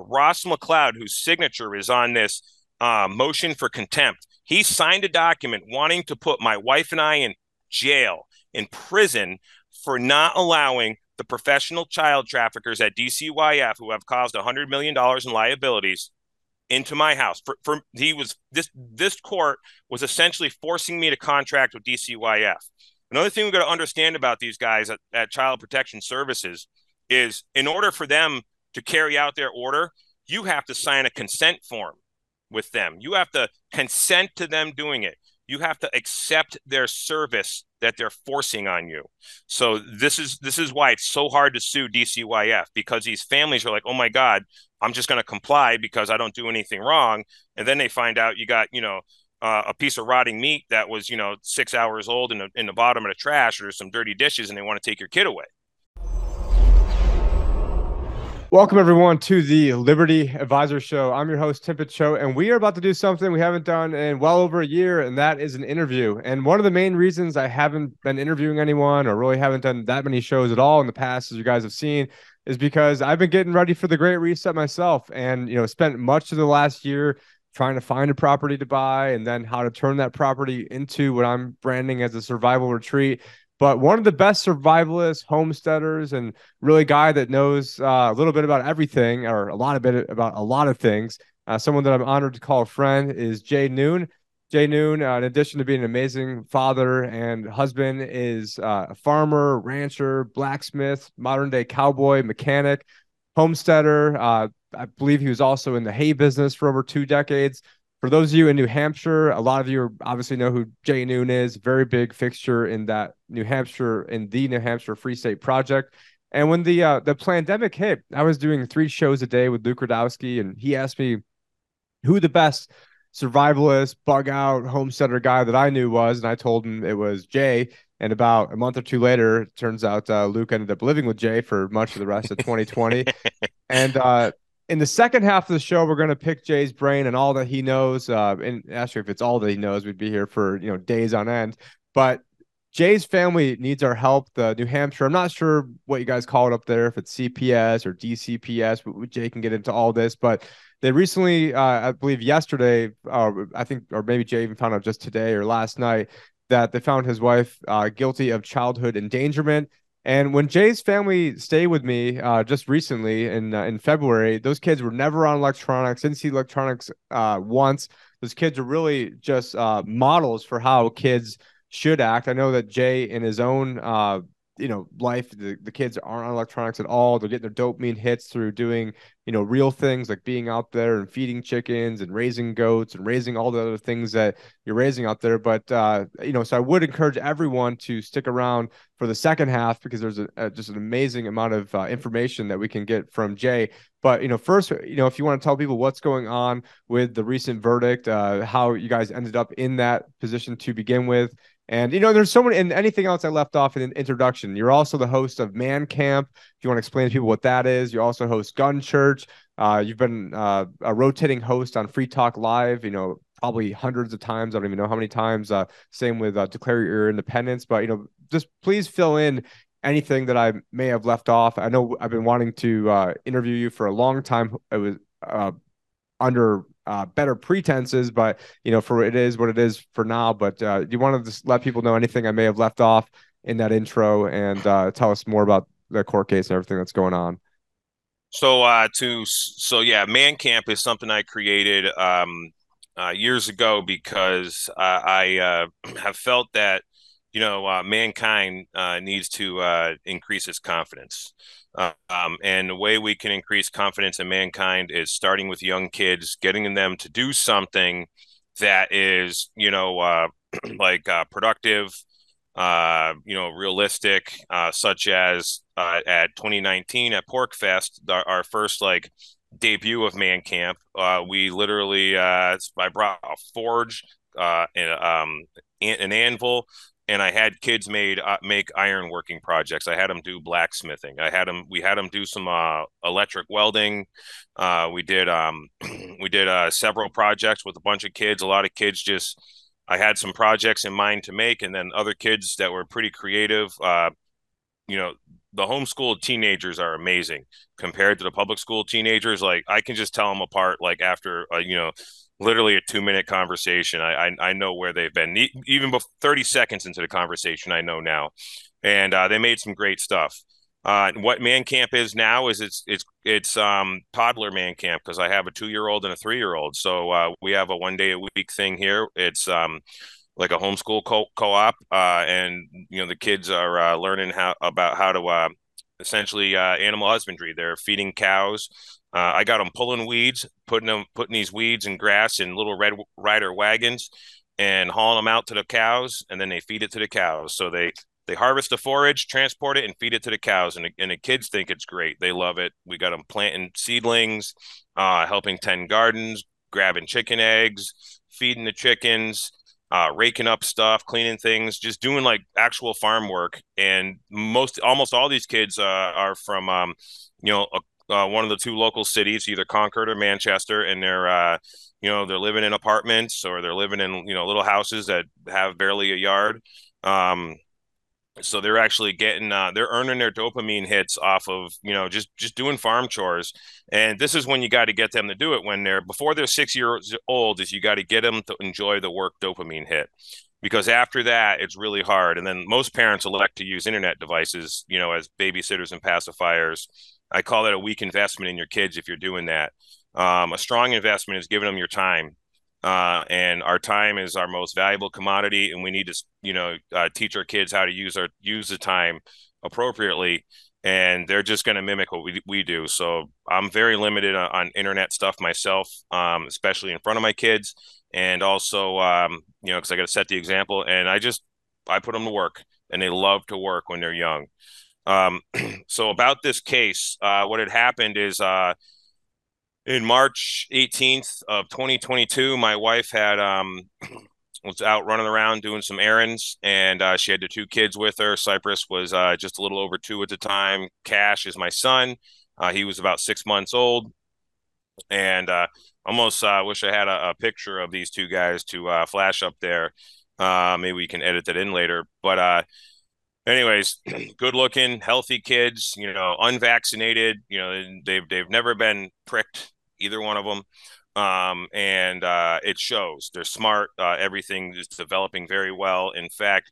Ross McLeod, whose signature is on this uh, motion for contempt, he signed a document wanting to put my wife and I in jail, in prison, for not allowing the professional child traffickers at DCYF who have caused $100 million in liabilities into my house. For, for he was this this court was essentially forcing me to contract with DCYF. Another thing we got to understand about these guys at, at Child Protection Services is in order for them to carry out their order, you have to sign a consent form with them. You have to consent to them doing it. You have to accept their service that they're forcing on you. So this is this is why it's so hard to sue DCYF because these families are like, "Oh my god, I'm just going to comply because I don't do anything wrong." And then they find out you got, you know, uh, a piece of rotting meat that was, you know, 6 hours old in the, in the bottom of the trash or some dirty dishes and they want to take your kid away. Welcome, everyone, to the Liberty Advisor Show. I'm your host, Tim Cho, and we are about to do something we haven't done in well over a year, and that is an interview. And one of the main reasons I haven't been interviewing anyone or really haven't done that many shows at all in the past, as you guys have seen, is because I've been getting ready for the Great Reset myself and, you know, spent much of the last year trying to find a property to buy and then how to turn that property into what I'm branding as a survival retreat but one of the best survivalists, homesteaders, and really guy that knows uh, a little bit about everything or a lot of bit about a lot of things. Uh, someone that I'm honored to call a friend is Jay Noone. Jay Noone, uh, in addition to being an amazing father and husband, is uh, a farmer, rancher, blacksmith, modern day cowboy, mechanic, homesteader. Uh, I believe he was also in the hay business for over two decades for those of you in New Hampshire, a lot of you obviously know who Jay Noone is, very big fixture in that New Hampshire in the New Hampshire Free State Project. And when the uh, the pandemic hit, I was doing three shows a day with Luke Rudkowski, and he asked me who the best survivalist, bug out, homesteader guy that I knew was, and I told him it was Jay. And about a month or two later, it turns out uh, Luke ended up living with Jay for much of the rest of 2020. and uh, in the second half of the show, we're going to pick Jay's brain and all that he knows. Uh, and actually, if it's all that he knows, we'd be here for you know days on end. But Jay's family needs our help. The New Hampshire, I'm not sure what you guys call it up there, if it's CPS or DCPS. But Jay can get into all this. But they recently, uh, I believe yesterday, uh, I think, or maybe Jay even found out just today or last night that they found his wife uh, guilty of childhood endangerment and when Jay's family stayed with me uh, just recently in uh, in February, those kids were never on electronics, didn't see electronics uh, once. Those kids are really just uh, models for how kids should act. I know that Jay, in his own uh, you know life the, the kids aren't on electronics at all. They're getting their dopamine hits through doing you know real things like being out there and feeding chickens and raising goats and raising all the other things that you're raising out there. But uh you know so i would encourage everyone to stick around for the second half because there's a, a just an amazing amount of uh, information that we can get from jay. But you know first you know if you want to tell people what's going on with the recent verdict uh how you guys ended up in that position to begin with and you know, there's so many, and anything else I left off in an introduction. You're also the host of Man Camp. If you want to explain to people what that is, you also host Gun Church. Uh, you've been uh, a rotating host on Free Talk Live. You know, probably hundreds of times. I don't even know how many times. Uh, same with uh, Declare Your Independence. But you know, just please fill in anything that I may have left off. I know I've been wanting to uh, interview you for a long time. It was uh, under uh, better pretenses, but you know, for it is what it is for now. But uh, do you want to just let people know anything I may have left off in that intro and uh, tell us more about the court case and everything that's going on? So, uh, to so yeah, Man Camp is something I created um, uh, years ago because I uh, have felt that you know uh, mankind uh, needs to uh, increase its confidence. Uh, um, and the way we can increase confidence in mankind is starting with young kids, getting them to do something that is, you know, uh, like uh, productive, uh, you know, realistic, uh, such as uh, at 2019 at PorcFest, our, our first like debut of Man Camp. we literally, I brought a forge, and, um, an anvil, and I had kids made uh, make ironworking projects. I had them do blacksmithing. I had them. We had them do some uh, electric welding. Uh, we did um, we did uh, several projects with a bunch of kids. A lot of kids just. I had some projects in mind to make, and then other kids that were pretty creative. Uh, you know, the homeschool teenagers are amazing compared to the public school teenagers. Like I can just tell them apart. Like after uh, you know, literally a two minute conversation, I, I, I know where they've been. Even before thirty seconds into the conversation, I know now, and uh, they made some great stuff. Uh, what man camp is now is it's it's it's um toddler man camp because I have a two year old and a three year old. So uh, we have a one day a week thing here. It's um like a homeschool co- co-op uh, and you know the kids are uh, learning how about how to uh, essentially animal husbandry they're feeding cows uh, i got them pulling weeds putting them putting these weeds and grass in little red rider wagons and hauling them out to the cows and then they feed it to the cows. So they they harvest the forage transport it and feed it to the cows and, and the kids think it's great. They love it. We got them planting seedlings uh, helping tend gardens grabbing chicken eggs feeding the chickens uh, raking up stuff, cleaning things, just doing like actual farm work. And most, almost all these kids uh, are from, um, you know, uh, one of the two local cities, either Concord or Manchester, and they're, uh, you know, they're living in apartments or they're living in, you know, little houses that have barely a yard. Um, so they're actually getting uh, they're earning their dopamine hits off of you know just just doing farm chores. And this is when you got to get them to do it when they're before they're six years old is you got to get them to enjoy the work dopamine hit. Because after that it's really hard. And then most parents elect to use internet devices you know as babysitters and pacifiers i call that a weak investment in your kids if you're doing that um, a strong investment is giving them your time uh, and our time is our most valuable commodity, and we need to, you know, uh, teach our kids how to use our use the time appropriately. And they're just going to mimic what we, we do. So I'm very limited on, on internet stuff myself, um, especially in front of my kids, and also, um, you know, because I got to set the example. And I just I put them to work, and they love to work when they're young. Um, so about this case, uh, what had happened is uh, in March 18th of 2022, my wife had um was out running around doing some errands, and uh, she had the two kids with her. Cypress was uh, just a little over two at the time. Cash is my son. Uh, he was about six months old, and uh, almost uh, wish I had a, a, picture of these two guys to uh, flash up there. Uh maybe we can edit that in later, but anyways, good looking, healthy kids, you know, unvaccinated, you know, they've they've never been pricked, either one of them. Um, and uh, it shows they're smart. Uh, everything is developing very well. In fact,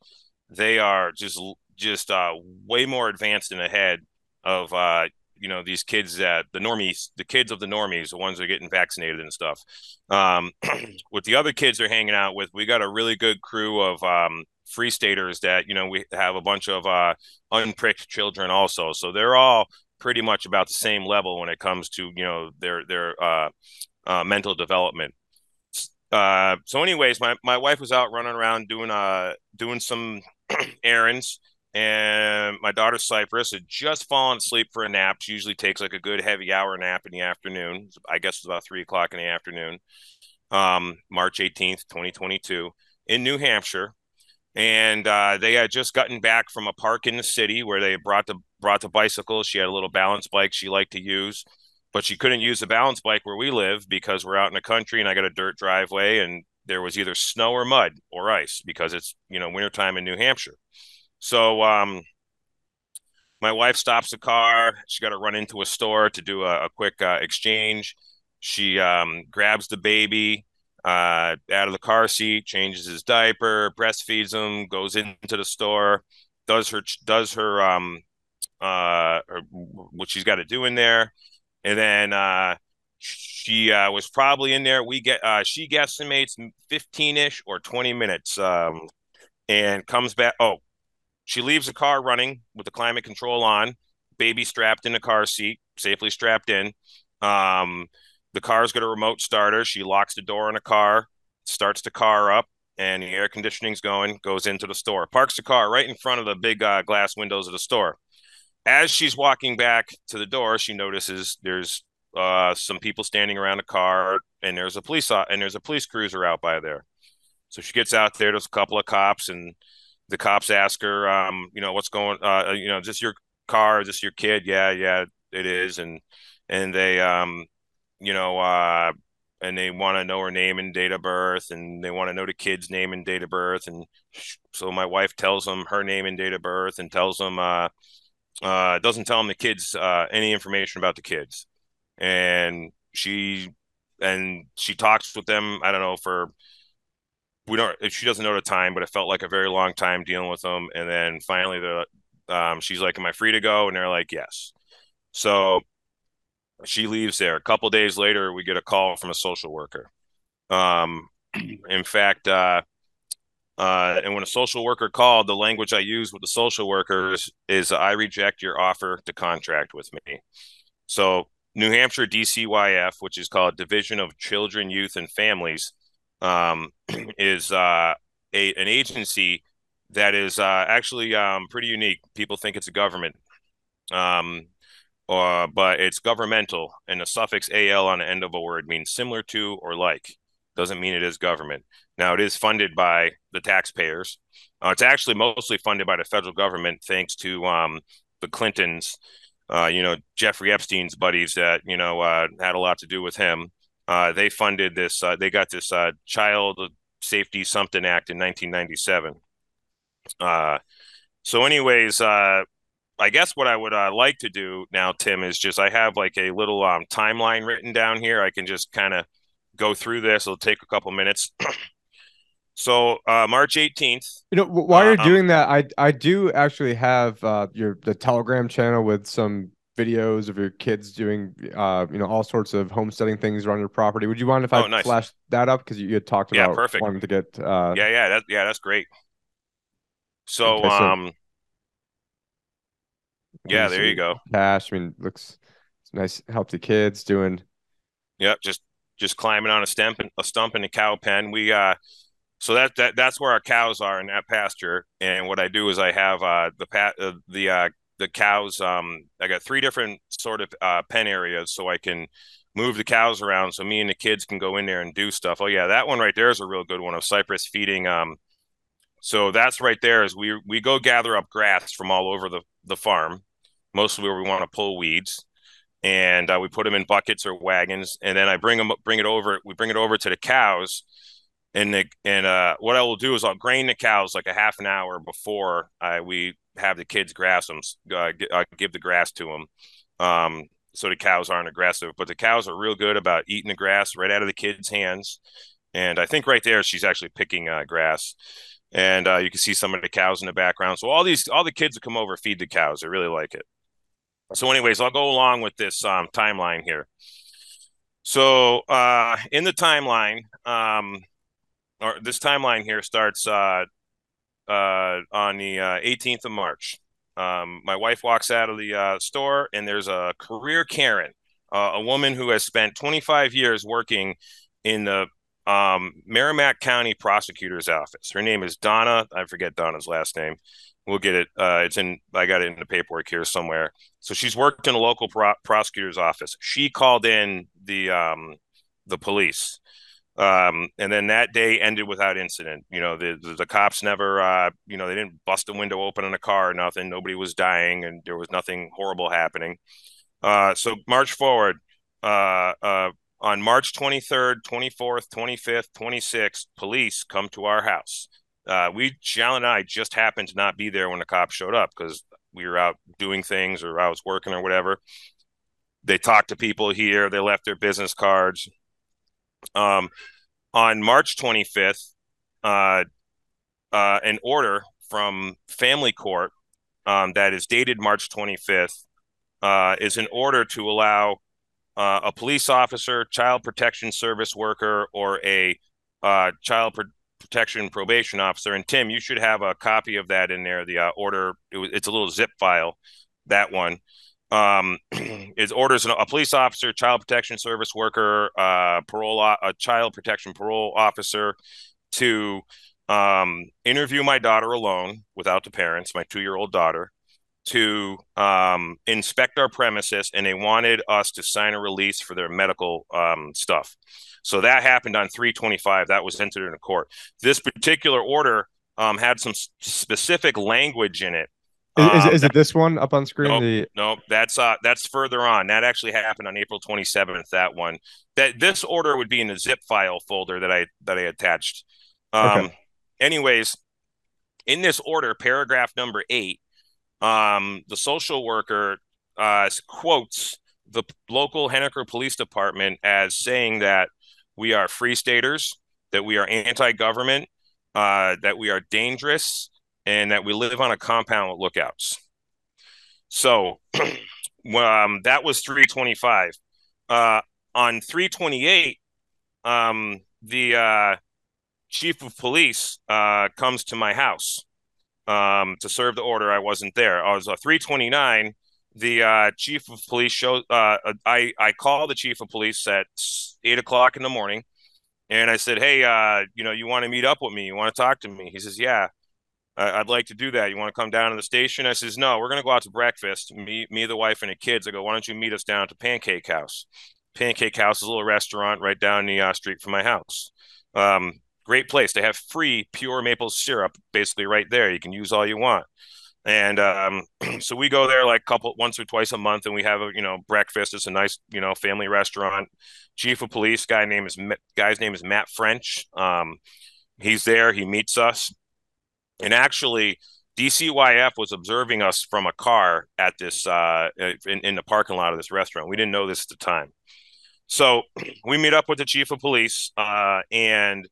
they are just just uh, way more advanced and ahead of uh, you know these kids that the normies, the kids of the normies, the ones that are getting vaccinated and stuff. Um, with the other kids they're hanging out with, we got a really good crew of um, free staters that you know we have a bunch of uh, unpricked children also. So they're all pretty much about the same level when it comes to you know their their uh, uh, mental development. Uh, so anyways my, my wife was out running around doing uh doing some errands and my daughter cypress had just fallen asleep for a nap. She usually takes like a good heavy hour nap in the afternoon i guess it's about three o'clock in the afternoon um, march 18th 2022 in new hampshire and uh, they had just gotten back from a park in the city where they brought the brought the bicycles. She had a little balance bike she liked to use, but she couldn't use the balance bike where we live because we're out in the country and I got a dirt driveway and there was either snow or mud or ice because it's you know wintertime in New Hampshire. So um, my wife stops the car. She got to run into a store to do a, a quick uh, exchange. She um, grabs the baby uh, out of the car seat, changes his diaper, breastfeeds him, goes into the store, does her does her um uh her, what she's got to do in there, and then uh she uh, was probably in there. We get uh, she guesstimates fifteen ish or twenty minutes, um, and comes back. Oh, she leaves the car running with the climate control on, baby strapped in the car seat, safely strapped in. Um, the car's got a remote starter. She locks the door in a car, starts the car up, and the air conditioning's going, goes into the store, parks the car right in front of the big uh, glass windows of the store. As she's walking back to the door, she notices there's uh, some people standing around the car, and there's a police uh, and there's a police cruiser out by there. So she gets out there. There's a couple of cops, and the cops ask her, um, you know, what's going, uh, you know, is this your car? Is this your kid? Yeah, yeah, it is. And and they um you know, uh, and they want to know her name and date of birth, and they want to know the kid's name and date of birth, and so my wife tells them her name and date of birth, and tells them, uh, uh, doesn't tell them the kids uh, any information about the kids, and she and she talks with them. I don't know for we don't. if She doesn't know the time, but it felt like a very long time dealing with them. And then finally, the um, she's like, "Am I free to go?" And they're like, "Yes." So she leaves there. A couple days later, we get a call from a social worker. Um, in fact, uh, uh, and when a social worker called, the language I use with the social workers is I reject your offer to contract with me. So, New Hampshire DCYF, which is called Division of Children, Youth, and Families, um, is uh, a, an agency that is uh, actually um, pretty unique. People think it's a government, um, uh, but it's governmental, and the suffix "al" on the end of a word means similar to or like. Doesn't mean it is government. Now, it is funded by the taxpayers. Uh, it's actually mostly funded by the federal government, thanks to um, the Clintons. Uh, you know, Jeffrey Epstein's buddies that you know uh, had a lot to do with him. Uh, they funded this. Uh, they got this Child Safety Something Act in 1997. so, anyways, I guess what I would like to do now, Tim, is just I have like a little um, timeline written down here. I can just kind of go through this. It'll take a couple minutes. So uh, March 18th. You know, while you're um, doing that, I I do actually have uh, your the Telegram channel with some videos of your kids doing uh, you know all sorts of homesteading things around your property. Would you mind if I oh, nice. flash that up because you, you, had talked about yeah, perfect. wanting to get uh... yeah yeah that, yeah that's great. So okay, so um yeah, there you go. Cash. I mean, looks nice. Help the kids doing. Yep, just just climbing on a stump and a stump in a cow pen. We uh so that that that's where our cows are in that pasture. And what I do is I have uh, the pat uh, the uh, the cows. Um, I got three different sort of uh, pen areas, so I can move the cows around, so me and the kids can go in there and do stuff. Oh yeah, that one right there is a real good one of cypress feeding. Um, so that's right there. Is we we go gather up grass from all over the the farm, mostly where we want to pull weeds and uh, we put them in buckets or wagons, and then I bring them bring it over. We bring it over to the cows, and the, and uh, what I will do is I'll grain the cows like a half an hour before I we have the kids grass them, uh, uh, give the grass to them, um, so the cows aren't aggressive. But the cows are real good about eating the grass right out of the kids' hands, and I think right there she's actually picking uh, grass, and uh, you can see some of the cows in the background. So all these all the kids that come over feed the cows. They really like it. So, anyways, I'll go along with this um, timeline here. So, uh, in the timeline, um, or this timeline here starts uh, uh, on the uh, 18th of March. Um, my wife walks out of the uh, store, and there's a career Karen, uh, a woman who has spent 25 years working in the um, Merrimack County Prosecutor's Office. Her name is Donna. I forget Donna's last name. We'll get it. Uh, it's in. I got it in the paperwork here somewhere. So she's worked in a local pro- prosecutor's office. She called in the um, the police um, and then that day ended without incident. You know, the the, the cops never, uh, you know, they didn't bust a window open in a car, nothing. Nobody was dying, and there was nothing horrible happening. Uh, so march forward. Uh, uh, on March 23rd, 24th, 25th, 26th, police come to our house. Uh, we, Shallon and I, just happened to not be there when the cops showed up because we were out doing things or I was working or whatever. They talked to people here. They left their business cards. Um, on March 25th, uh, uh, an order from family court um, that is dated March 25th uh, is an order to allow uh, a police officer, child protection service worker, or a uh, child pro- protection probation officer. And Tim, you should have a copy of that in there. The uh, order, it, it's a little zip file, that one um, is orders a police officer, child protection service worker, uh, parole, a child protection parole officer to um, interview my daughter alone without the parents, my two year old daughter, to um, inspect our premises, and they wanted us to sign a release for their medical um, stuff. So that happened on 325. That was entered into court. This particular order um, had some specific language in it is, um, is, is it this one up on screen? Nope, the... nope, that's uh that's further on. That actually happened on April 27th. That one. That this order would be in a zip file folder that I that I attached. Um, okay. Anyways, in this order, paragraph number eight um, the social worker uh, quotes the local Henniker Police Department as saying that we are free staters, that we are anti-government, uh, that we are dangerous, and that we live on a compound with lookouts. So um, that was 325. Uh, on 328, um, the uh, chief of police uh, comes to my house um, to serve the order. I wasn't there. I was a 329. The uh, chief of police showed. Uh, I I called the chief of police at eight o'clock in the morning, and I said, "Hey, uh, you know, you want to meet up with me? You want to talk to me?" He says, "Yeah." I'd like to do that. You want to come down to the station? I says, no, we're going to go out to breakfast. Me, me, the wife, and the kids. I go, why don't you meet us down to Pancake House? Pancake House is a little restaurant right down the uh, street from my house. Um, great place. They have free pure maple syrup basically right there. You can use all you want. And um, so we go there like couple once or twice a month, and we have a you know breakfast. It's a nice you know family restaurant. Chief of police guy name is guy's name is Matt French. Um, he's there. He meets us, and actually DCYF was observing us from a car at this uh, in, in the parking lot of this restaurant. We didn't know this at the time. So we meet up with the chief of police, uh, and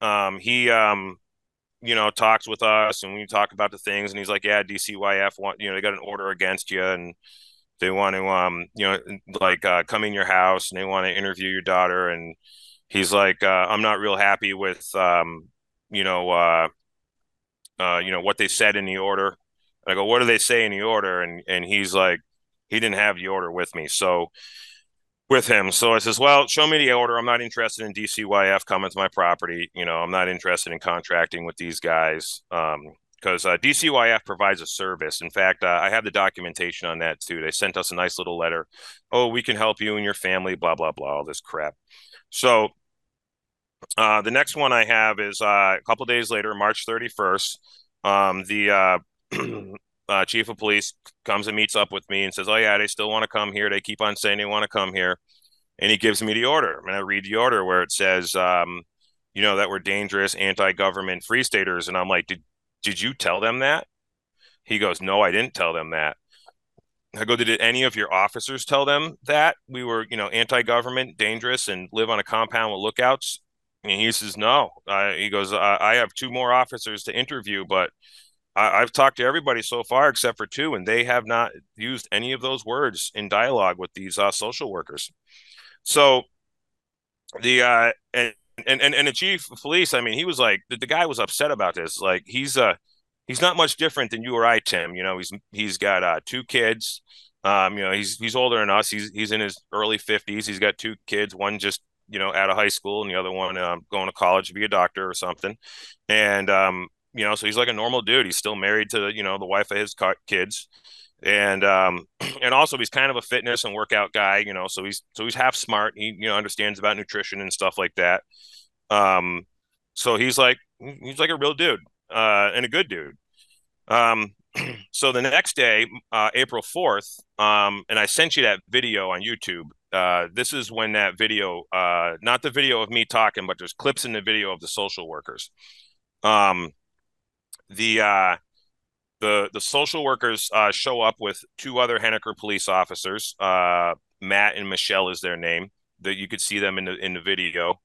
um, he, um, you know, talks with us, and we talk about the things, and he's like, "Yeah, DCYF want, you know, they got an order against you, and they want to, um, you know, like uh, come in your house, and they want to interview your daughter." And he's like, uh, "I'm not real happy with, um, you know, uh, uh, you know, what they said in the order." And I go, "What do they say in the order?" And and he's like, "He didn't have the order with me, so." With him. So I says, well, show me the order. I'm not interested in DCYF coming to my property. You know, I'm not interested in contracting with these guys because um, uh, DCYF provides a service. In fact, uh, I have the documentation on that too. They sent us a nice little letter. Oh, we can help you and your family, blah, blah, blah, all this crap. So uh, the next one I have is uh, a couple days later, March 31st. Um, the uh, uh, chief of police comes and meets up with me and says, "Oh yeah, they still want to come here. They keep on saying they want to come here," and he gives me the order. And I read the order where it says, um, "You know that we're dangerous, anti-government free staters." And I'm like, "Did did you tell them that?" He goes, "No, I didn't tell them that." I go, "Did any of your officers tell them that we were, you know, anti-government, dangerous, and live on a compound with lookouts?" And he says, "No." He goes, "I have two more officers to interview, but." I, have talked to everybody so far except for two, and they have not used any of those words in dialogue with these uh, social workers. So the uh, and and and the chief of police, I mean, he was like the, the guy was upset about this. Like he's uh he's not much different than you or I, Tim. You know, he's he's got uh, two kids. Um, you know, he's he's older than us. He's he's in his early fifties. He's got two kids. One just you know out of high school, and the other one um, going to college to be a doctor or something. And um, you know, so he's like a normal dude. He's still married to you know the wife of his kids, and um, and also he's kind of a fitness and workout guy. You know, so he's so he's half smart. He you know understands about nutrition and stuff like that. Um, so he's like he's like a real dude, uh, and a good dude. Um, so the next day, uh, April fourth, um, and I sent you that video on YouTube. Uh, this is when that video, uh, not the video of me talking, but there's clips in the video of the social workers. Um, the uh, the the social workers uh, show up with two other Henniker police officers. Uh, Matt and Michelle is their name. That you could see them in the in the video,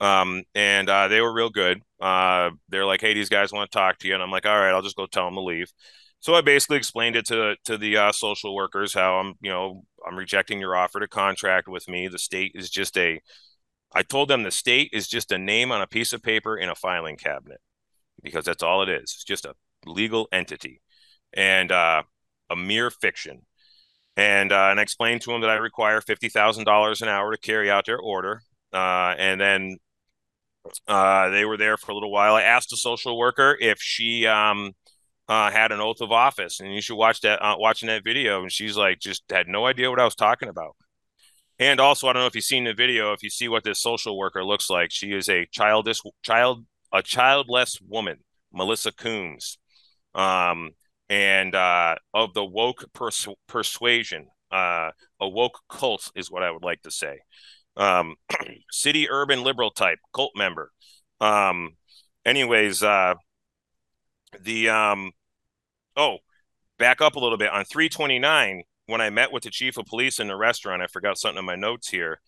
um, and uh, they were real good. Uh, they're like, "Hey, these guys want to talk to you," and I'm like, "All right, I'll just go tell them to leave." So I basically explained it to to the uh, social workers how I'm, you know, I'm rejecting your offer to contract with me. The state is just a. I told them the state is just a name on a piece of paper in a filing cabinet because that's all it is. It's just a legal entity and uh, a mere fiction. And uh, and I explained to them that I require fifty thousand dollars an hour to carry out their order. Uh, and then uh, they were there for a little while. I asked a social worker if she um, uh, had an oath of office, and you should watch that uh, watching that video. And she's like, just had no idea what I was talking about. And also, I don't know if you've seen the video. If you see what this social worker looks like, she is a childish child a childless woman, Melissa Coombs, um, and uh, of the woke pers- persuasion, uh, a woke cult is what I would like to say. Um, city urban liberal type cult member. Um, anyways, uh, the um, oh, back up a little bit on 329 when I met with the chief of police in the restaurant. I forgot something in my notes here.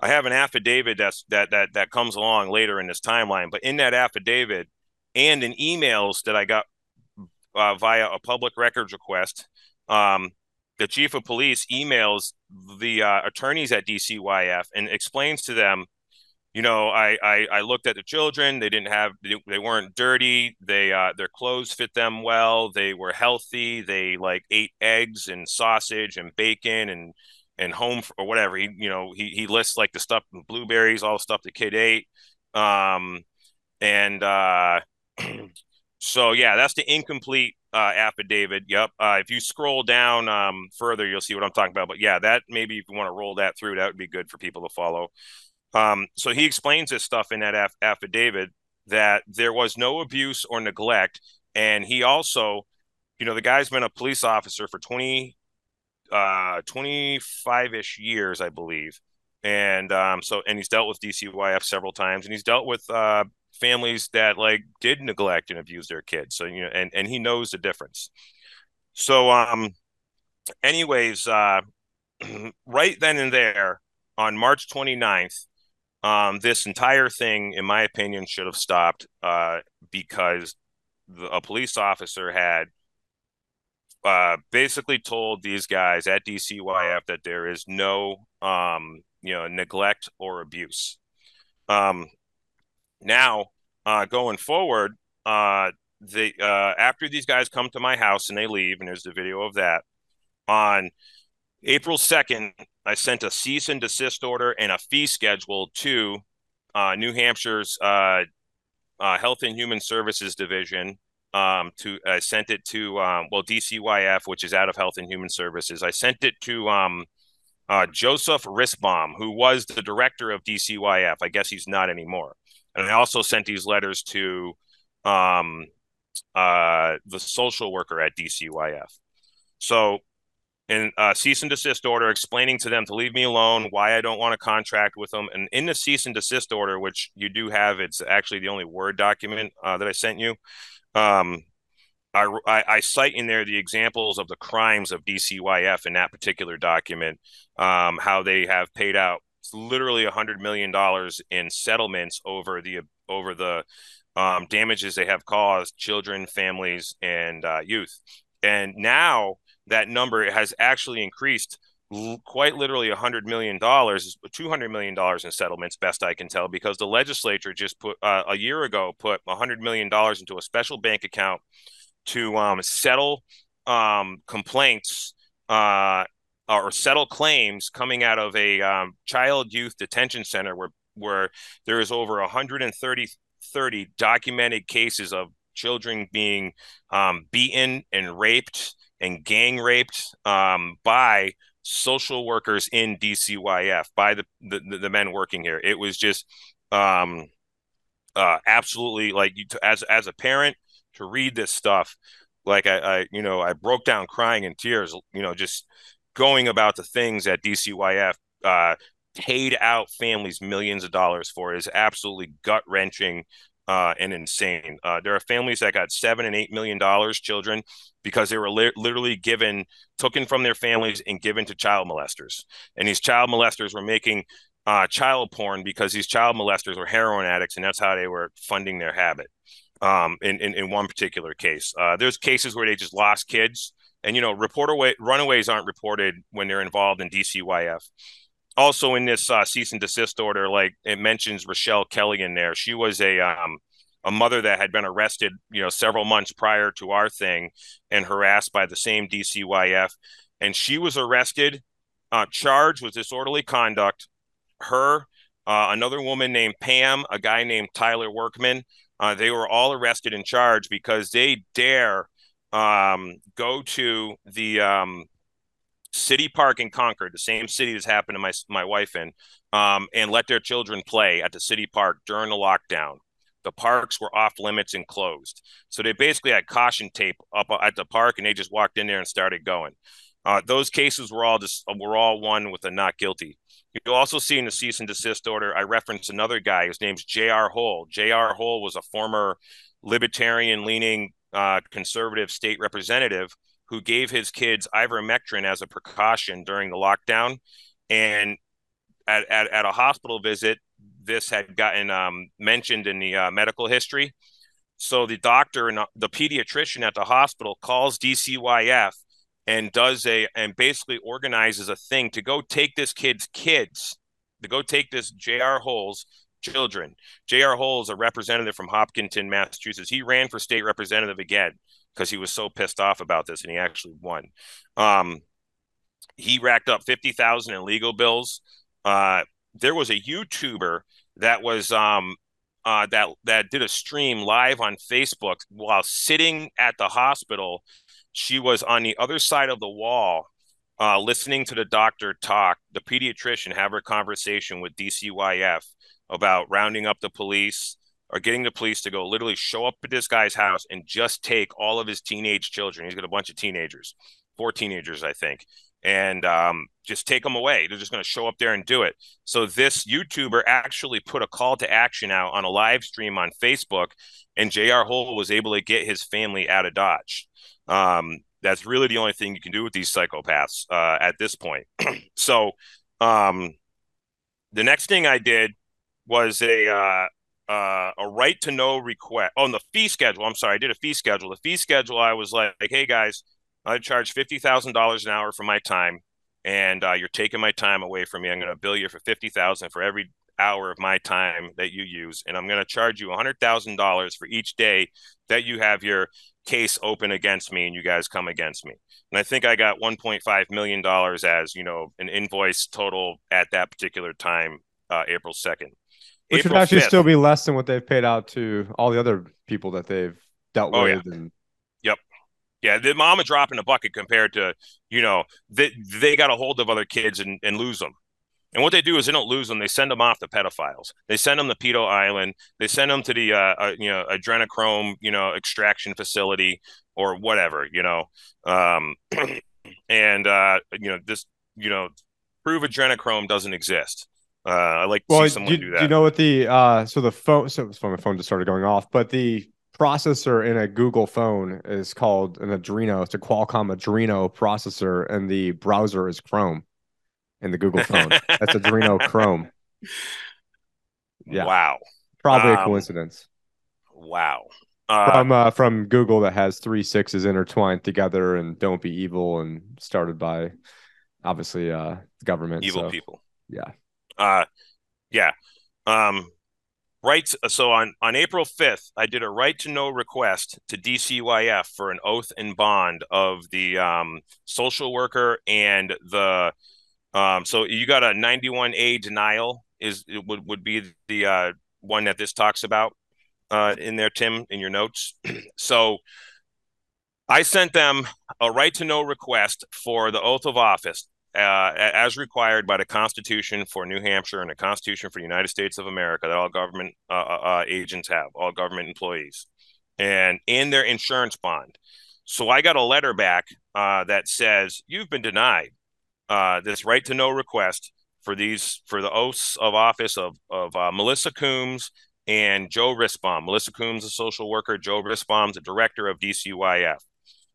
I have an affidavit that's that that that comes along later in this timeline, but in that affidavit and in emails that I got uh, via a public records request, um, the chief of police emails the uh, attorneys at DCYF and explains to them, you know, I, I, I looked at the children. They didn't have they, they weren't dirty. They uh, their clothes fit them well. They were healthy. They like ate eggs and sausage and bacon and and home or whatever. He you know he he lists like the stuff blueberries, all the stuff the kid ate. Um, and uh, so yeah, that's the incomplete uh, affidavit. Yep. Uh, if you scroll down um, further, you'll see what I'm talking about. But yeah, that maybe if you want to roll that through, that would be good for people to follow. Um, so he explains this stuff in that aff- affidavit that there was no abuse or neglect, and he also, you know, the guy's been a police officer for 20, uh, 25 ish years, I believe. And um, so, and he's dealt with DCYF several times, and he's dealt with uh, families that like did neglect and abuse their kids. So you know, and and he knows the difference. So um, anyways, uh, right then and there on March 29th, um, this entire thing, in my opinion, should have stopped uh, because the, a police officer had uh, basically told these guys at DCYF that there is no, um, you know, neglect or abuse. Um, now, uh, going forward, uh, the uh, after these guys come to my house and they leave, and there's the video of that. On April 2nd, I sent a cease and desist order and a fee schedule to uh, New Hampshire's uh, uh, Health and Human Services Division. Um, to I sent it to um, well DCYF, which is out of Health and Human Services. I sent it to um, uh, Joseph Ribsam, who was the director of DCYF. I guess he's not anymore. And I also sent these letters to um, uh, the social worker at DCYF. So, in a cease and desist order, explaining to them to leave me alone, why I don't want to contract with them. And in the cease and desist order, which you do have, it's actually the only Word document uh, that I sent you. Um, I, I, I, cite in there the examples of the crimes of DCYF in that particular document, um, how they have paid out literally a hundred million dollars in settlements over the over the um, damages they have caused children, families, and uh, youth. And now that number has actually increased l- quite literally a hundred million dollars, two hundred million dollars in settlements, best I can tell, because the legislature just put uh, a year ago put a hundred million dollars into a special bank account to um, settle um, complaints uh, or settle claims coming out of a um, child youth detention center where where there is over 130 30 documented cases of children being um, beaten and raped and gang raped um, by social workers in DCYF by the, the, the men working here. It was just um, uh, absolutely like you as as a parent to read this stuff. Like I, I, you know, I broke down crying in tears. You know, just going about the things that DCYF uh, paid out families millions of dollars for is absolutely gut wrenching uh, and insane. Uh, there are families that got seven and eight million dollars, children, because they were li- literally given, taken from their families and given to child molesters. And these child molesters were making uh, child porn because these child molesters were heroin addicts, and that's how they were funding their habit. Um, in, in, in one particular case, uh, there's cases where they just lost kids and you know, reporter away runaways aren't reported when they're involved in DCYF. Also, in this uh, cease and desist order, like it mentions Rochelle Kelly in there. She was a um, a mother that had been arrested, you know, several months prior to our thing, and harassed by the same DCYF, and she was arrested, uh, charged with disorderly conduct. Her, uh, another woman named Pam, a guy named Tyler Workman, uh, they were all arrested and charged because they dare um, go to the um, city park in Concord, the same city that's happened to my my wife in, um, and let their children play at the city park during the lockdown. The parks were off limits and closed, so they basically had caution tape up at the park, and they just walked in there and started going. Uh, those cases were all just were all one with a not guilty. You'll also see in the cease and desist order, I reference another guy. His name's J.R. Hoell. J.R. Hoell was a former libertarian leaning uh, conservative state representative who gave his kids ivermectin as a precaution during the lockdown. And at, at, at a hospital visit, this had gotten um, mentioned in the uh, medical history. So the doctor and uh, the pediatrician at the hospital calls DCYF and does a and basically organizes a thing to go take this kid's kids to go take this J.R. Hoell's children. J.R. Hoell's, a representative from Hopkinton, Massachusetts, he ran for state representative again because he was so pissed off about this, and he actually won. Um, he racked up fifty thousand in legal bills. Uh, there was a YouTuber that was um, uh, that that did a stream live on Facebook while sitting at the hospital. She was on the other side of the wall, uh, listening to the doctor talk, the pediatrician have her conversation with DCYF about rounding up the police or getting the police to go literally show up at this guy's house and just take all of his teenage children. He's got a bunch of teenagers, four teenagers, I think, and um, just take them away. They're just going to show up there and do it. So this YouTuber actually put a call to action out on a live stream on Facebook, and J.R. Hoell was able to get his family out of Dodge. Um, that's really the only thing you can do with these psychopaths uh, at this point. so um, the next thing I did was a uh, uh, a right to know request. Oh, the fee schedule. I'm sorry, I did a fee schedule. The fee schedule. I was like, hey guys, I charge fifty thousand dollars an hour for my time, and uh, you're taking my time away from me. I'm going to bill you for fifty thousand for every hour of my time that you use, and I'm going to charge you hundred thousand dollars for each day that you have your case open against me and you guys come against me. And I think I got 1.5 million dollars as you know an invoice total at that particular time, uh, April 2nd. Which April would actually 5th, still be less than what they've paid out to all the other people that they've dealt oh, with. Yeah. And yep, yeah, the mama dropping a bucket compared to you know they they got a hold of other kids and, and lose them. And what they do is they don't lose them; they send them off to pedophiles. They send them to pedo island. They send them to the uh, uh, you know adrenochrome you know extraction facility or whatever you know. Um, and uh, you know this you know prove adrenochrome doesn't exist. Uh, I like to well, see someone do, do that. Do you know what the uh, so the phone so my phone just started going off, but the processor in a Google phone is called an Adreno. It's a Qualcomm Adreno processor, and the browser is Chrome in the Google phone. That's Adreno Chrome. Yeah. Wow. Probably um, a coincidence. Wow. Uh, from uh, from Google that has three sixes intertwined together and don't be evil and started by obviously uh government evil so, people. Yeah. Uh yeah. Um right so on on April 5th I did a right to know request to DCYF for an oath and bond of the um social worker and the um, so you got a 91A denial is would would be the uh, one that this talks about uh, in there, Tim, in your notes. so I sent them a right to know request for the oath of office uh, as required by the Constitution for New Hampshire and the Constitution for the United States of America that all government uh, uh, uh agents have, all government employees, and in their insurance bond. So I got a letter back uh, that says you've been denied uh, this right to know request for these for the oaths of office of of Melissa Coombs and Joe Ribsam. Melissa Coombs, a social worker. Joe Ribsam's a director of DCYF,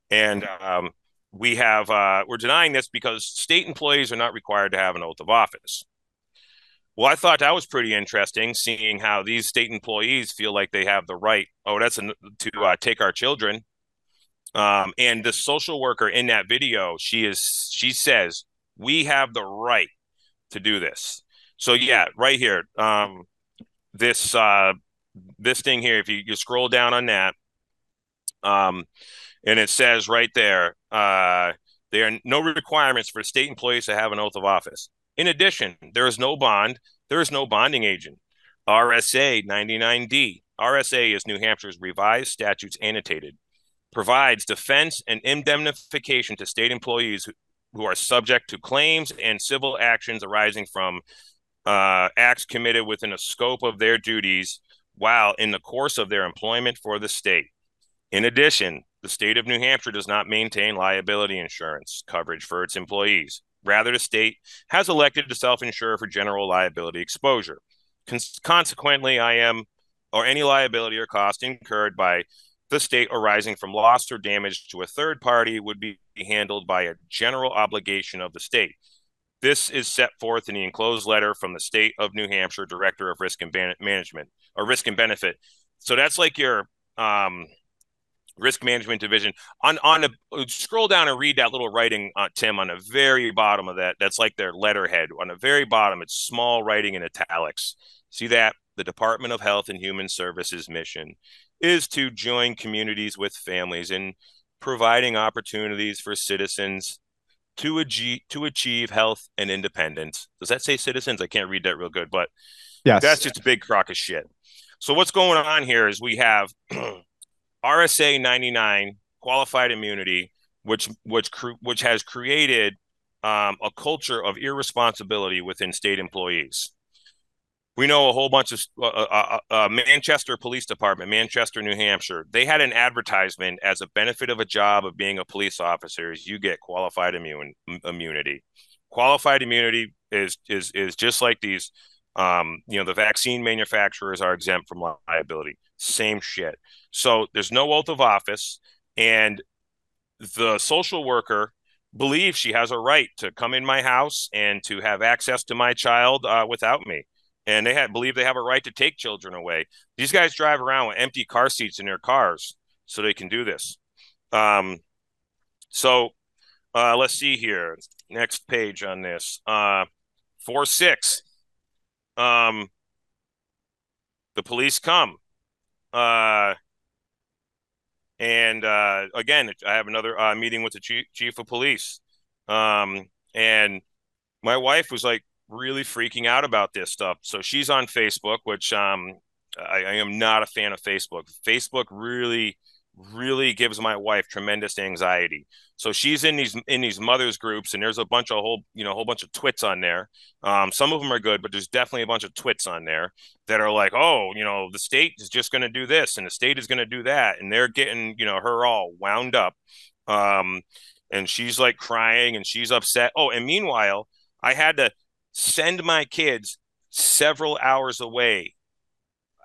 and um, we have uh, we're denying this because state employees are not required to have an oath of office. Well, I thought that was pretty interesting, seeing how these state employees feel like they have the right. Oh, that's a, to uh, take our children. Um, and the social worker in that video, she is she says we have the right to do this. So yeah, right here, um, this uh, this thing here. If you, you scroll down on that, um, and it says right there, uh, there are no requirements for state employees to have an oath of office. In addition, there is no bond. There is no bonding agent. RSA 99D. RSA is New Hampshire's revised statutes annotated. Provides defense and indemnification to state employees who are subject to claims and civil actions arising from uh, acts committed within the scope of their duties while in the course of their employment for the state. In addition, the state of New Hampshire does not maintain liability insurance coverage for its employees. Rather, the state has elected to self insure for general liability exposure. Con- consequently, I am, or any liability or cost incurred by the state arising from loss or damage to a third party would be handled by a general obligation of the state. This is set forth in the enclosed letter from the state of New Hampshire Director of Risk and Ban- Management or Risk and Benefit. So that's like your um, risk management division. On on a scroll down and read that little writing, uh, Tim, on the very bottom of that. That's like their letterhead on the very bottom. It's small writing in italics. See that the Department of Health and Human Services mission is to join communities with families in providing opportunities for citizens to achieve to achieve health and independence. Does that say citizens? I can't read that real good, but yes. that's just a big crock of shit. So what's going on here is we have RSA 99 qualified immunity, which which which has created um, a culture of irresponsibility within state employees. We know a whole bunch of uh, uh, uh, uh, Manchester Police Department, Manchester, New Hampshire. They had an advertisement as a benefit of a job of being a police officer is you get qualified immune immunity. Qualified immunity is is is just like these. Um, you know, the vaccine manufacturers are exempt from liability. Same shit. So there's no oath of office, and the social worker believes she has a right to come in my house and to have access to my child uh, without me and they have believe they have a right to take children away. These guys drive around with empty car seats in their cars so they can do this. Um, so uh, let's see here. Next page on this. Uh, four six. Um, the police come. Uh, and uh, again, I have another uh, meeting with the chief, chief of police. Um, and my wife was like, really freaking out about this stuff. So she's on Facebook, which um, I, I am not a fan of Facebook. Facebook really, really gives my wife tremendous anxiety. So she's in these in these mothers groups, and there's a bunch of whole you know a whole bunch of twits on there. Um, some of them are good, but there's definitely a bunch of twits on there that are like, oh, you know, the state is just going to do this, and the state is going to do that, and they're getting you know her all wound up. Um, and she's like crying and she's upset. Oh, and meanwhile, I had to send my kids several hours away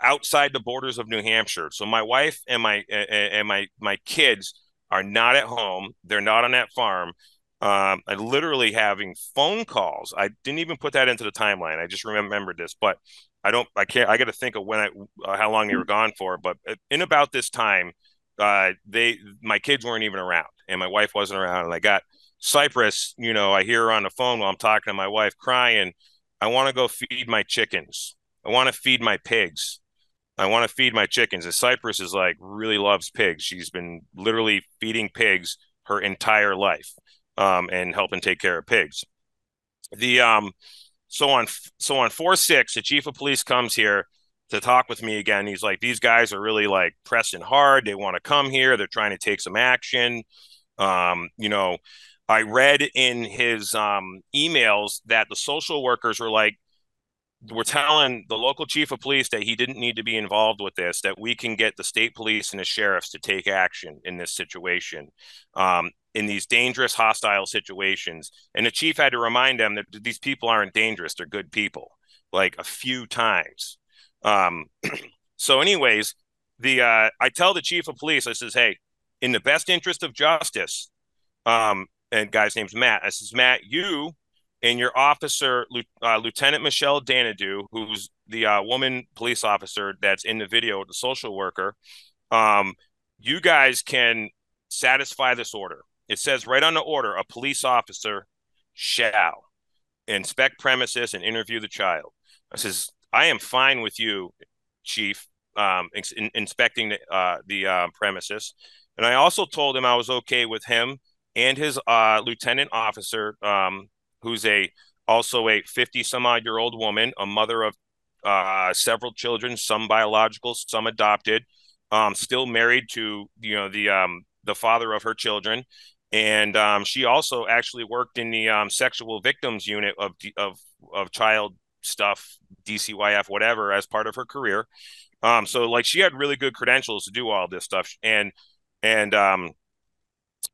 outside the borders of New Hampshire. So my wife and my and my my kids are not at home. They're not on that farm. Um, I literally having phone calls. I didn't even put that into the timeline. I just remembered this, but I don't. I can't. I got to think of when I uh, how long they were gone for. But in about this time, uh, they my kids weren't even around, and my wife wasn't around, and I got Cypress, you know, I hear her on the phone while I'm talking to my wife crying. I want to go feed my chickens. I want to feed my pigs. I want to feed my chickens. And Cypress is like really loves pigs. She's been literally feeding pigs her entire life um, and helping take care of pigs. The um, so on so on four six, the chief of police comes here to talk with me again. He's like, these guys are really like pressing hard. They want to come here. They're trying to take some action. Um, you know, I read in his um, emails that the social workers were like, we're telling the local chief of police that he didn't need to be involved with this, that we can get the state police and the sheriffs to take action in this situation, um, in these dangerous, hostile situations. And the chief had to remind them that these people aren't dangerous, they're good people, like a few times. Um, so, anyways, the uh, I tell the chief of police, I says, hey, in the best interest of justice, um, and guy's name's Matt. I says, Matt, you and your officer, uh, Lieutenant Michelle Danadu, who's the uh, woman police officer that's in the video, the social worker, um, you guys can satisfy this order. It says right on the order, a police officer shall inspect premises and interview the child. I says, I am fine with you, Chief, um, in, inspecting the, uh, the uh, premises. And I also told him I was okay with him and his uh, lieutenant officer, um, who's a also a 50 some odd year old woman, a mother of uh, several children, some biological, some adopted, um, still married to you know the um, the father of her children, and um, she also actually worked in the um, sexual victims unit of of of child stuff, DCYF, whatever, as part of her career. Um, so like she had really good credentials to do all this stuff, and and um,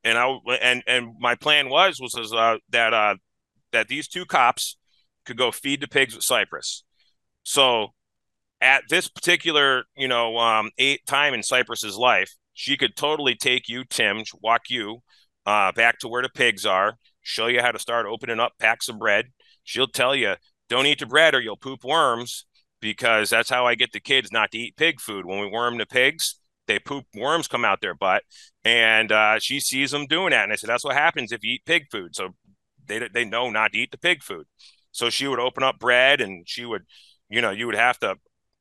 and I and and my plan was was, was uh, that uh, that these two cops could go feed the pigs with Cypress. So at this particular you know um, eight time in Cypress's life, she could totally take you, Tim, walk you uh, back to where the pigs are, show you how to start opening up packs of bread. She'll tell you, don't eat the bread or you'll poop worms because that's how I get the kids not to eat pig food. When we worm the pigs, they poop worms come out their butt, and uh, she sees them doing that. And I said, that's what happens if you eat pig food. So they they know not to eat the pig food. So she would open up bread, and she would, you know, you would have to.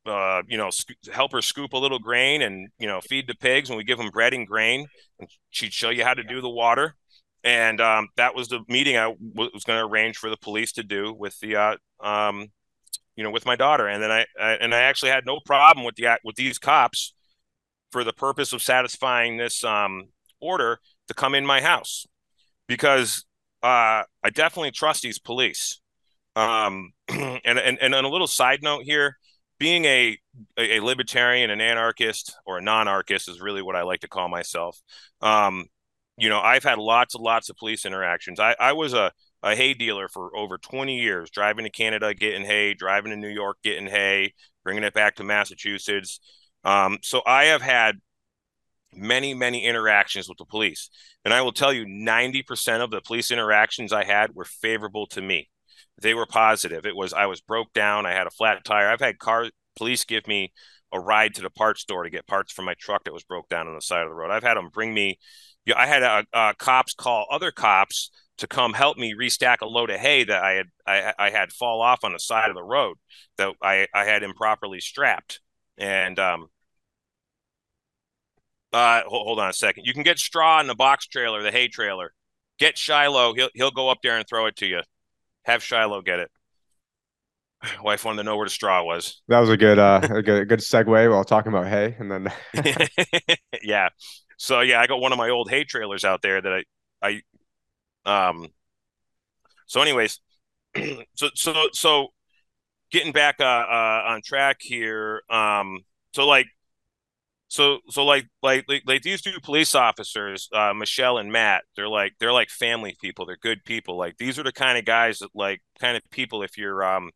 Uh, you know, sc- help her scoop a little grain and you know feed the pigs, and we give them bread and grain. And she'd show you how to do the water, and um, that was the meeting I w- was going to arrange for the police to do with the uh, um, you know with my daughter and then I, I, and I actually had no problem with the with these cops for the purpose of satisfying this um, order to come in my house because uh, I definitely trust these police. Um, and, and and on a little side note here, being a a, libertarian, an anarchist, or a non-anarchist is really what I like to call myself. Um, you know, I've had lots and lots of police interactions. I, I was a, a hay dealer for over 20 years, driving to Canada, getting hay, driving to New York, getting hay, bringing it back to Massachusetts. Um, so I have had many, many interactions with the police. And I will tell you, 90% of the police interactions I had were favorable to me. They were positive. It was, I was broke down. I had a flat tire. I've had car police give me a ride to the parts store to get parts for my truck that was broke down on the side of the road. I've had them bring me, yeah, I had a, a cops call other cops to come help me restack a load of hay that I had I, I had fall off on the side of the road that I, I had improperly strapped. And um, uh, hold, hold on a second. You can get straw in the box trailer, the hay trailer. Get Shiloh. He'll he'll go up there and throw it to you. Have Shiloh get it. Wife wanted to know where the straw was. That was a good uh a good a good segue while talking about hay, and then yeah. So yeah, I got one of my old hay trailers out there that I I um. So, anyways, so so so getting back uh, uh on track here. Um. So like so so like like like, like these two police officers uh, michelle and matt they're like they're like family people they're good people. Like these are the kind of guys that like kind of people if you're um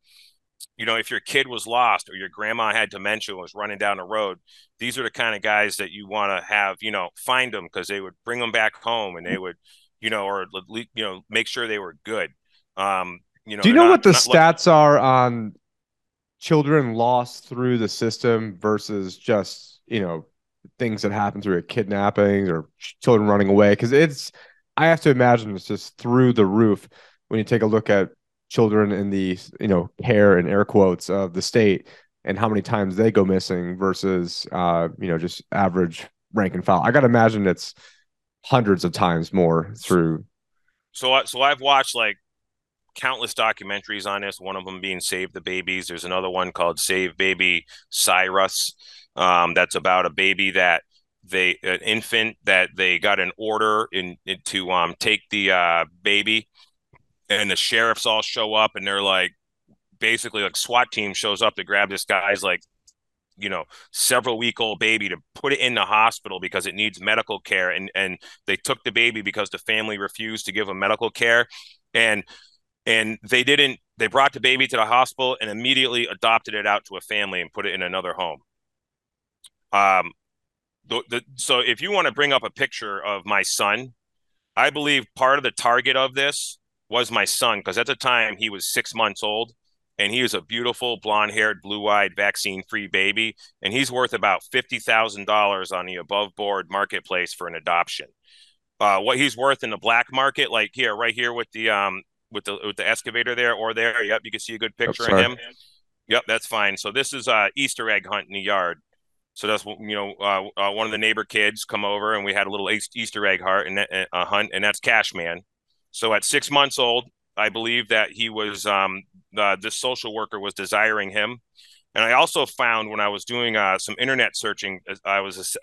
you know if your kid was lost or your grandma had dementia and was running down the road these are the kind of guys that you want to have you know find them because they would bring them back home and they would you know or you know make sure they were good. Um you know do you know not, what the stats are on children lost through the system versus just you know things that happen through a kidnapping or children running away because it's i have to imagine it's just through the roof when you take a look at children in the you know care and air quotes of the state and how many times they go missing versus uh you know just average rank and file. I gotta imagine it's hundreds of times more through so so i've watched like countless documentaries on this one of them being save the babies. There's another one called save baby cyrus um, that's about a baby that they an infant that they got an order in, in to um, take the uh, baby, and the sheriffs all show up and they're like, basically like SWAT team shows up to grab this guy's like you know several week old baby to put it in the hospital because it needs medical care. And and they took the baby because the family refused to give him medical care. And and they didn't they brought the baby to the hospital and immediately adopted it out to a family and put it in another home um, the, the, so if you want to bring up a picture of my son, I believe part of the target of this was my son because at the time he was six months old and he was a beautiful blonde haired, blue eyed, vaccine free baby. And he's worth about $50,000 on the above board marketplace for an adoption. Uh, what he's worth in the black market, like here, right here with the, um, with the, with the excavator there or there. Yep. You can see a good picture of him. Yep. That's fine. So this is a Easter egg hunt in the yard. So that's you know uh, uh, one of the neighbor kids come over and we had a little Easter egg heart and a uh, hunt and that's Cashman. So at six months old, I believe that he was um, uh, this social worker was desiring him. And I also found when I was doing uh, some internet searching, I was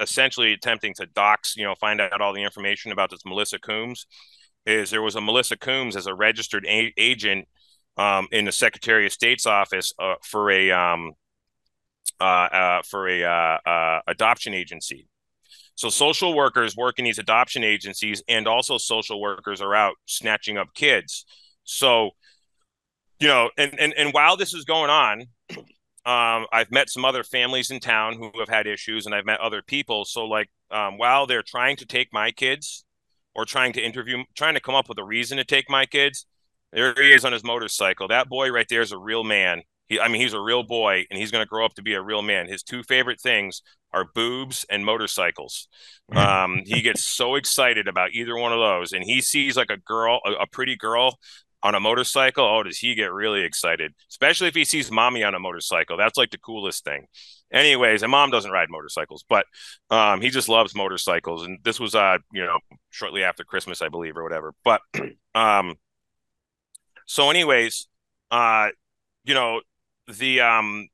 essentially attempting to dox, you know, find out all the information about this Melissa Coombs. Is there was a Melissa Coombs as a registered a- agent um, in the Secretary of State's office uh, for a um, uh, uh, for a uh, adoption agency. So social workers work in these adoption agencies, and also social workers are out snatching up kids. So, you know, and and and while this is going on, um, I've met some other families in town who have had issues, and I've met other people. So, like, um, while they're trying to take my kids or trying to interview, trying to come up with a reason to take my kids, there he is on his motorcycle. That boy right there is a real man. He, I mean, he's a real boy, and he's going to grow up to be a real man. His two favorite things are boobs and motorcycles. Um, he gets so excited about either one of those, and he sees like a girl, a, a pretty girl on a motorcycle, oh, does he get really excited? Especially if he sees mommy on a motorcycle. That's like the coolest thing. Anyways, and mom doesn't ride motorcycles, but um, he just loves motorcycles. And this was uh, you know, shortly after Christmas, I believe, or whatever. But um, so anyways, uh, you know, the um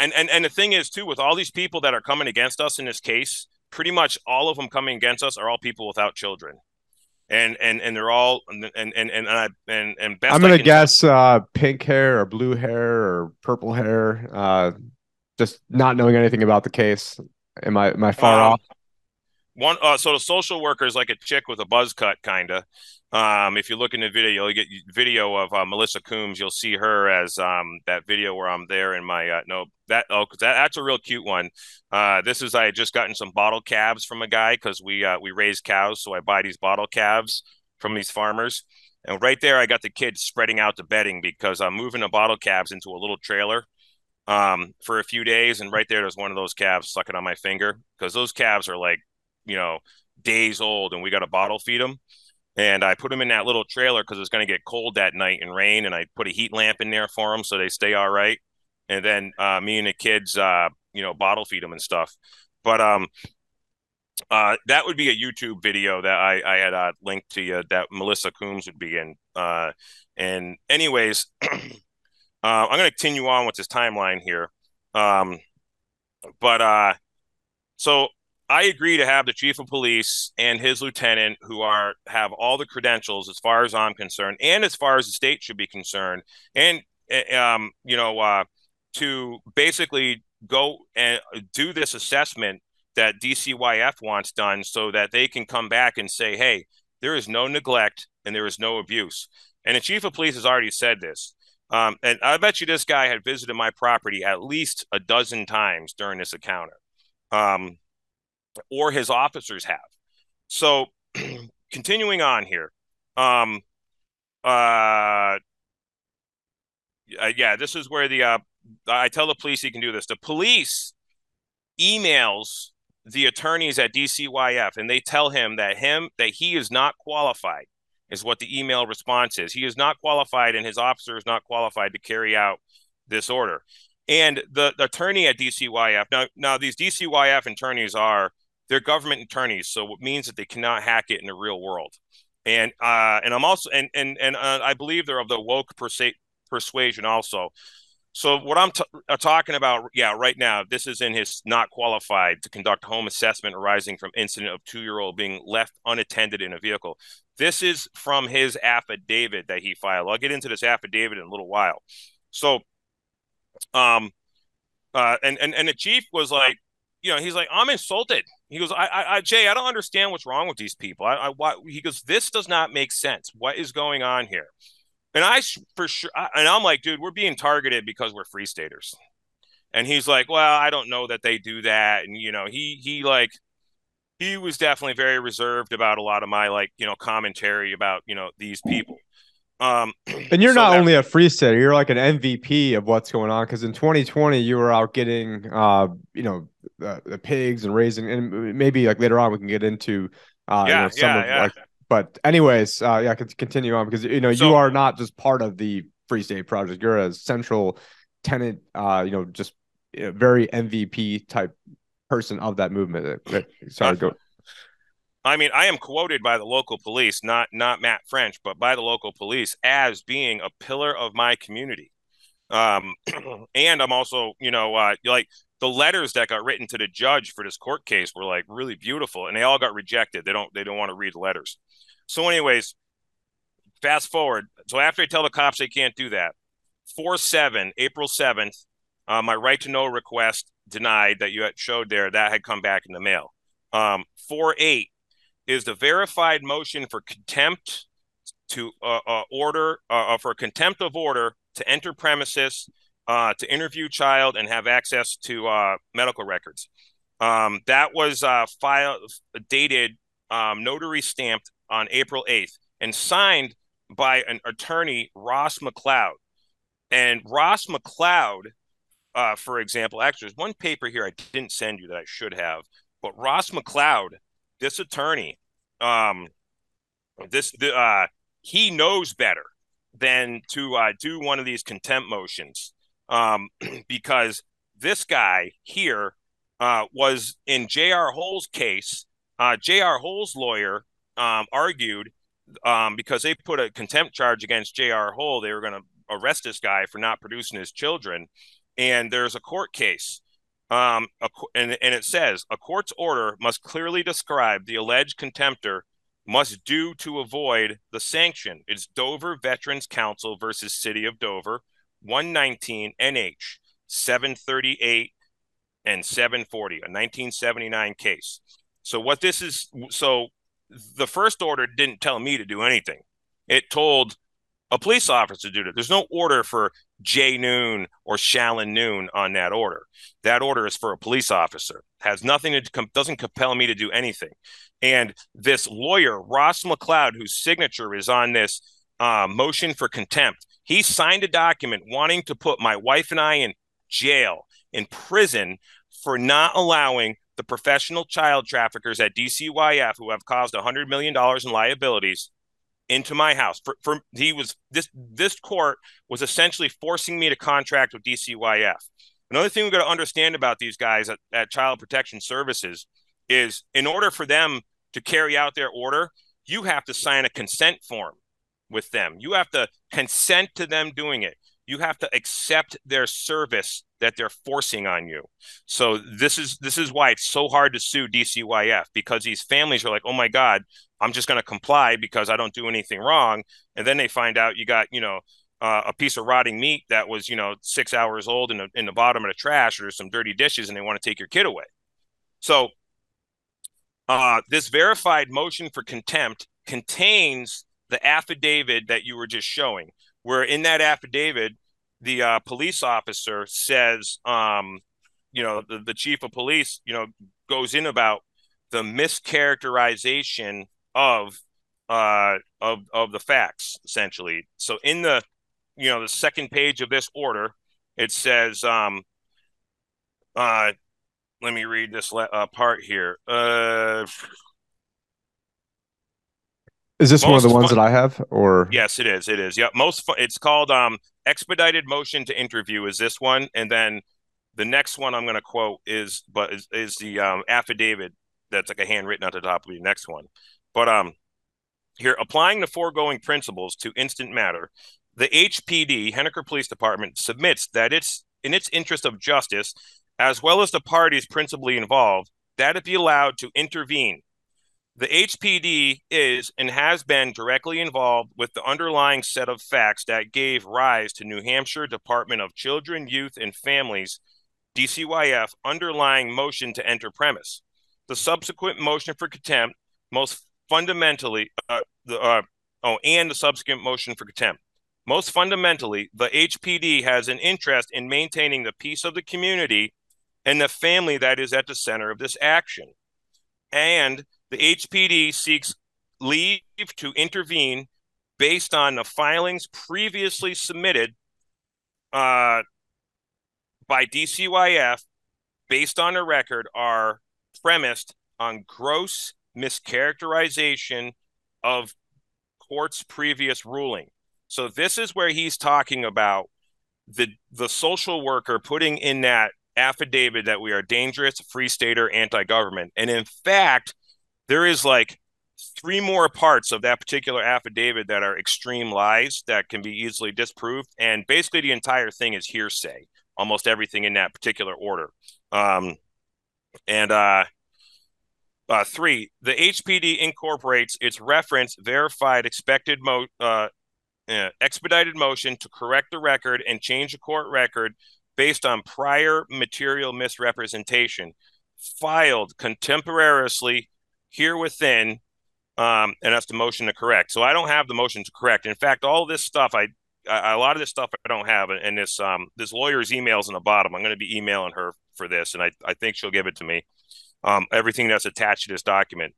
and and and the thing is too, with all these people that are coming against us in this case, pretty much all of them coming against us are all people without children and and and they're all and and and and uh, and, and I'm gonna guess uh, pink hair or blue hair or purple hair. Uh, just not knowing anything about the case. Am I am I far um, off? One uh, so the social worker is like a chick with a buzz cut, kinda. Um, if you look in the video, you'll get video of uh, Melissa Coombs. You'll see her as um, that video where I'm there in my uh, no that oh that, that's a real cute one. Uh, this is I had just gotten some bottle calves from a guy because we uh, we raise cows, so I buy these bottle calves from these farmers. And right there, I got the kids spreading out the bedding because I'm moving the bottle calves into a little trailer um, for a few days. And right there, there's one of those calves sucking on my finger because those calves are like, you know, days old, and we got to bottle feed them and I put them in that little trailer because it's going to get cold that night and rain, and I put a heat lamp in there for them so they stay all right. And then uh, me and the kids, uh, you know, bottle feed them and stuff. But um, uh, that would be a YouTube video that I, I had uh, linked to you that Melissa Coombs would be in. Uh, and anyways, uh, I'm going to continue on with this timeline here. Um, but uh, so I agree to have the chief of police and his lieutenant, who are have all the credentials as far as I'm concerned, and as far as the state should be concerned, and eh, um, you know, uh, to basically go and do this assessment that DCYF wants done, so that they can come back and say, "Hey, there is no neglect and there is no abuse." And the chief of police has already said this. Um, and I bet you this guy had visited my property at least a dozen times during this encounter. Um, or his officers have. So, continuing on here, um, uh, yeah, this is where the uh, I tell the police he can do this. The police emails the attorneys at DCYF and they tell him that him that he is not qualified is what the email response is. He is not qualified and his officer is not qualified to carry out this order. And the, the attorney at DCYF now now these DCYF attorneys are they're government attorneys, so it means that they cannot hack it in the real world. And uh, and I'm also and and and uh, I believe they're of the woke persa- persuasion also. So what I'm t- uh, talking about, yeah, right now, this is in his not qualified to conduct home assessment arising from incident of two-year-old being left unattended in a vehicle. This is from his affidavit that he filed. I'll get into this affidavit in a little while. So, um, uh, and and and the chief was like, you know, he's like, I'm insulted. He goes, I, I, I Jay, I don't understand what's wrong with these people. I, I, why, he goes, this does not make sense. What is going on here? And I, for sure, I, and I'm like, dude, we're being targeted because we're free staters. And he's like, well, I don't know that they do that. And, you know, he, he like, he was definitely very reserved about a lot of my like, you know, commentary about, you know, these people. Um, and you're so not that, only a free stater, you're like an MVP of what's going on. Because in 2020, you were out getting, uh, you know, the, the, pigs and raising, and maybe like later on we can get into, uh, yeah, you know, some yeah, of yeah. like. But anyways, uh, yeah, I can continue on because you know so, you are not just part of the Free State Project. You're a central tenant. Uh, you know, just you know, very MVP type person of that movement. Sorry, go. I mean, I am quoted by the local police, not not Matt French, but by the local police as being a pillar of my community. Um, and I'm also, you know, uh, like the letters that got written to the judge for this court case were like really beautiful, and they all got rejected. They don't they don't want to read letters. So, anyways, fast forward. So after I tell the cops they can't do that, four seven, April seventh, uh, my right to know request denied that you had showed there that had come back in the mail. Um, four eight, is the verified motion for contempt to uh, uh, order uh, uh, for contempt of order to enter premises uh, to interview child and have access to uh, medical records. Um, that was uh, filed, dated, um, notary stamped on April 8th and signed by an attorney, Ross McLeod. And Ross McLeod, uh, for example, actually, there's one paper here I didn't send you that I should have, but Ross McLeod, this attorney, um, this the, uh, he knows better than to uh, do one of these contempt motions um, because this guy here uh, was in J.R. Hoell's case. Uh, J.R. Hoell's lawyer um, argued um, because they put a contempt charge against J.R. Hoell, they were going to arrest this guy for not producing his children. And there's a court case. Um, a, and, and it says a court's order must clearly describe the alleged contemptor must do to avoid the sanction. It's Dover Veterans Council versus City of Dover, 119 NH 738 and 740, a 1979 case. So what this is so the first order didn't tell me to do anything. It told a police officer to do it. There's no order for Jay Noone or Shallon Noone on that order. That order is for a police officer. Has nothing to doesn't compel me to do anything. And this lawyer Ross McLeod, whose signature is on this uh, motion for contempt, he signed a document wanting to put my wife and I in jail, in prison, for not allowing the professional child traffickers at DCYF who have caused $100 million in liabilities into my house. For, for he was this this court was essentially forcing me to contract with DCYF. Another thing we've got to understand about these guys at, at Child Protection Services is in order for them to carry out their order, you have to sign a consent form with them. You have to consent to them doing it. You have to accept their service that they're forcing on you. So this is this is why it's so hard to sue DCYF because these families are like, "Oh my god, I'm just going to comply because I don't do anything wrong." And then they find out you got, you know, uh, a piece of rotting meat that was, you know, 6 hours old in the, in the bottom of the trash or some dirty dishes and they want to take your kid away. So uh, this verified motion for contempt contains the affidavit that you were just showing, where in that affidavit the uh, police officer says, um, you know, the, the chief of police, you know, goes in about the mischaracterization of uh, of of the facts, essentially. So in the you know the second page of this order, it says, um, uh, let me read this le- uh, part here. Uh, is this one of the ones fun- that I have, or yes, it is. It is. Yep. Most. Fun- it's called um, expedited motion to interview. Is this one, and then the next one I'm going to quote is, but is, is the um, affidavit that's like a handwritten at the top of the next one. But um, here applying the foregoing principles to instant matter, the HPD Henniker Police Department submits that it's in its interest of justice, as well as the parties principally involved, that it be allowed to intervene the HPD is and has been directly involved with the underlying set of facts that gave rise to New Hampshire Department of Children, Youth, and Families, DCYF, underlying motion to enter premise. The subsequent motion for contempt, most fundamentally, uh, the, uh, oh, and the subsequent motion for contempt. Most fundamentally, the HPD has an interest in maintaining the peace of the community and the family that is at the center of this action. And the HPD seeks leave to intervene based on the filings previously submitted uh, by DCYF based on the record are premised on gross mischaracterization of court's previous ruling. So this is where he's talking about the the social worker putting in that affidavit that we are dangerous, free stater, anti-government. And in fact, there is like three more parts of that particular affidavit that are extreme lies that can be easily disproved and basically the entire thing is hearsay almost everything in that particular order. Um, and uh, uh, three the hpd incorporates its reference verified expected mo- uh, uh, expedited motion to correct the record and change the court record based on prior material misrepresentation filed contemporaneously here within, um, and that's the motion to correct. So I don't have the motion to correct. In fact, all this stuff I a lot of this stuff I don't have, and this um this lawyer's emails in the bottom. I'm going to be emailing her for this, and I I think she'll give it to me. Um, everything that's attached to this document.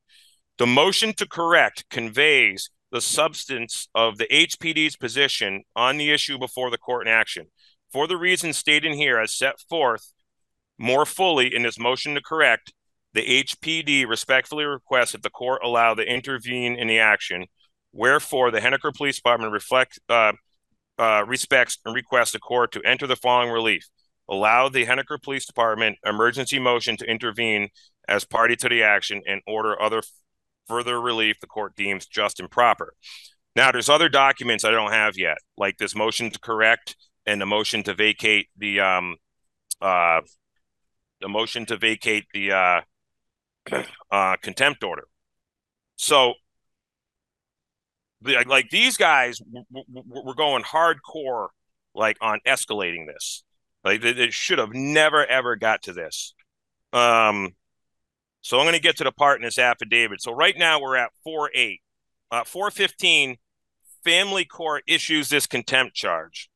The motion to correct conveys the substance of the HPD's position on the issue before the court in action. For the reasons stated here, as set forth more fully in this motion to correct, the HPD respectfully requests that the court allow the intervene in the action. Wherefore, the Henniker Police Department reflect, uh, uh, respects and requests the court to enter the following relief. Allow the Henniker Police Department emergency motion to intervene as party to the action and order other further relief the court deems just and proper. Now, there's other documents I don't have yet, like this motion to correct and the motion to vacate the um uh the motion to vacate the uh uh, contempt order. So, the, like these guys were going hardcore, like on escalating this. Like they should have never ever got to this. Um, so I'm going to get to the part in this affidavit. So right now we're at four eight, uh, four fifteen. Family court issues this contempt charge.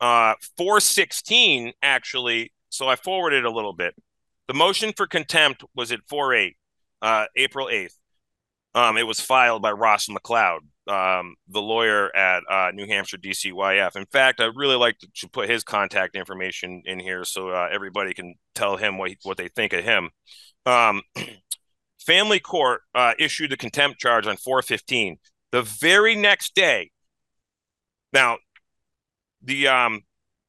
Uh, four sixteen actually. So I forwarded a little bit. The motion for contempt was at 4 8, uh, April 8th. Um, it was filed by Ross McLeod, um, the lawyer at uh, New Hampshire DCYF. In fact, I really like to, to put his contact information in here so uh, everybody can tell him what, what they think of him. Um, family court uh, issued the contempt charge on 415. The very next day, now, the um,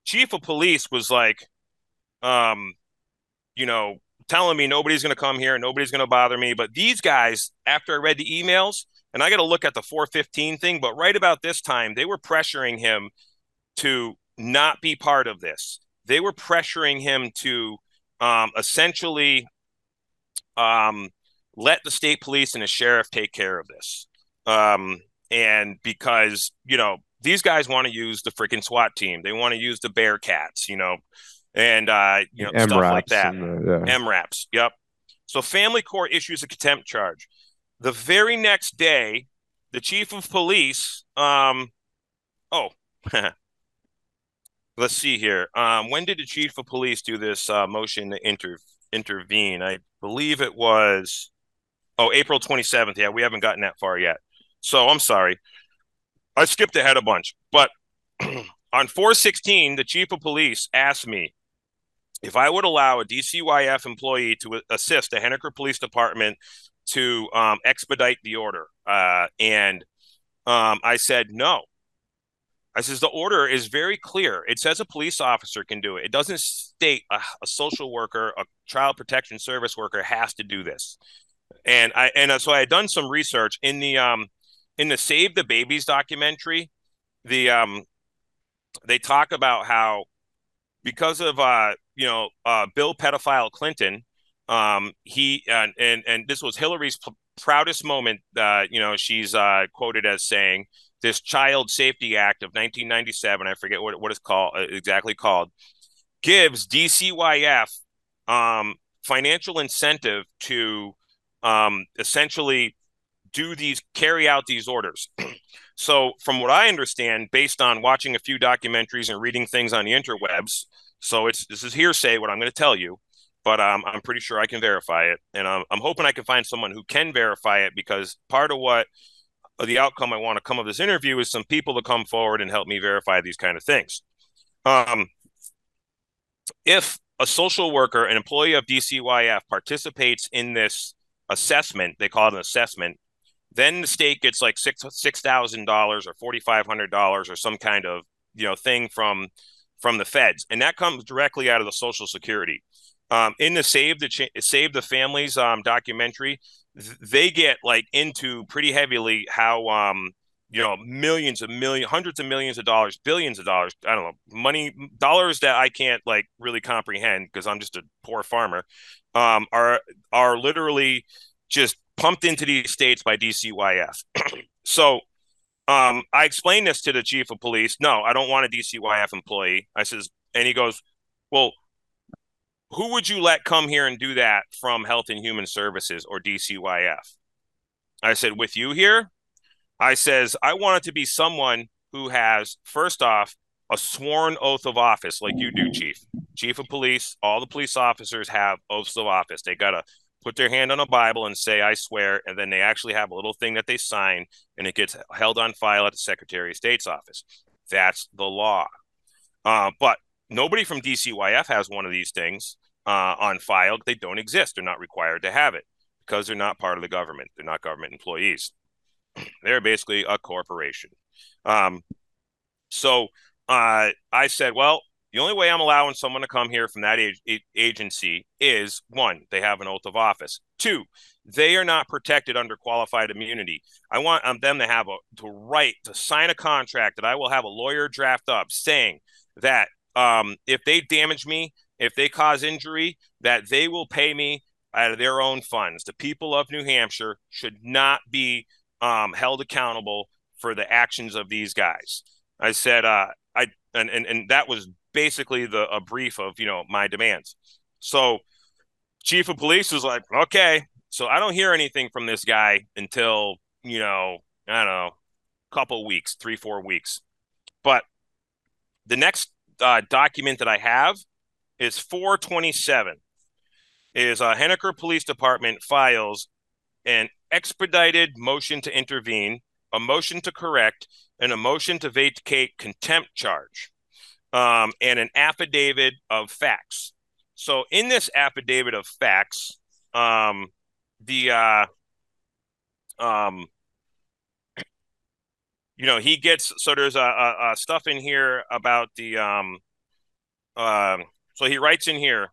chief of police was like, um, you know, telling me nobody's going to come here, nobody's going to bother me. But these guys, after I read the emails, and I got to look at the 415 thing, but right about this time, they were pressuring him to not be part of this. They were pressuring him to um, essentially um, let the state police and the sheriff take care of this. Um, and because, you know, these guys want to use the freaking SWAT team, they want to use the Bearcats, you know, and uh, you know M stuff like that. The, yeah. MRAPs. Yep. So family court issues a contempt charge. The very next day, the chief of police. Um, oh, let's see here. Um, when did the chief of police do this uh, motion to inter- intervene? I believe it was oh April twenty seventh. Yeah, we haven't gotten that far yet. So I'm sorry. I skipped ahead a bunch, but on 416, the chief of police asked me if I would allow a DCYF employee to assist the Henniker Police Department to um, expedite the order, uh, and um, I said no. I says the order is very clear. It says a police officer can do it. It doesn't state a, a social worker, a child protection service worker has to do this. And I and so I had done some research in the um in the Save the Babies documentary. The um they talk about how because of uh you know, uh, Bill pedophile Clinton, um, he and and this was Hillary's p- proudest moment. Uh, you know, she's uh, quoted as saying, "This Child Safety Act of 1997, I forget what what it's called uh, exactly called, gives DCYF um, financial incentive to um, essentially do these carry out these orders." so, from what I understand, based on watching a few documentaries and reading things on the interwebs. So it's this is hearsay what I'm going to tell you, but um, I'm pretty sure I can verify it, and I'm, I'm hoping I can find someone who can verify it because part of what uh, the outcome I want to come of this interview is some people to come forward and help me verify these kind of things. Um, if a social worker, an employee of DCYF, participates in this assessment, they call it an assessment, then the state gets like six six thousand dollars or forty five hundred dollars or some kind of you know thing from from the feds, and that comes directly out of the Social Security. Um, in the Save the Ch- Save the Families um, documentary, th- they get like into pretty heavily how um, you know millions of million, hundreds of millions of dollars, billions of dollars. I don't know money dollars that I can't like really comprehend because I'm just a poor farmer. Um, are are literally just pumped into these states by DCYF. so um, I explained this to the chief of police. No, I don't want a DCYF employee. I says, and he goes, well, who would you let come here and do that from Health and Human Services or DCYF? I said, with you here? I says, I want it to be someone who has, first off, a sworn oath of office like you do, Chief. Chief of police, all the police officers have oaths of office. They got to put their hand on a Bible and say, I swear. And then they actually have a little thing that they sign and it gets held on file at the Secretary of State's office. That's the law. Uh, but nobody from DCYF has one of these things uh, on file. They don't exist. They're not required to have it because they're not part of the government. They're not government employees. They're basically a corporation. Um, so uh, I said, well, the only way I'm allowing someone to come here from that age, agency is one, they have an oath of office. Two, they are not protected under qualified immunity. I want um, them to have a to write to sign a contract that I will have a lawyer draft up saying that um, if they damage me, if they cause injury, that they will pay me out of their own funds. The people of New Hampshire should not be um, held accountable for the actions of these guys. I said, uh, I and, and and that was basically the a brief of you know my demands. So chief of police was like, okay. So I don't hear anything from this guy until you know I don't know, couple weeks, three four weeks. But the next uh, document that I have is 427. Is uh, Henniker Police Department files an expedited motion to intervene, a motion to correct, and a motion to vacate contempt charge um, and an affidavit of facts. So in this affidavit of facts, um, the uh, um, you know he gets so there's a, a, a stuff in here about the um, uh, so he writes in here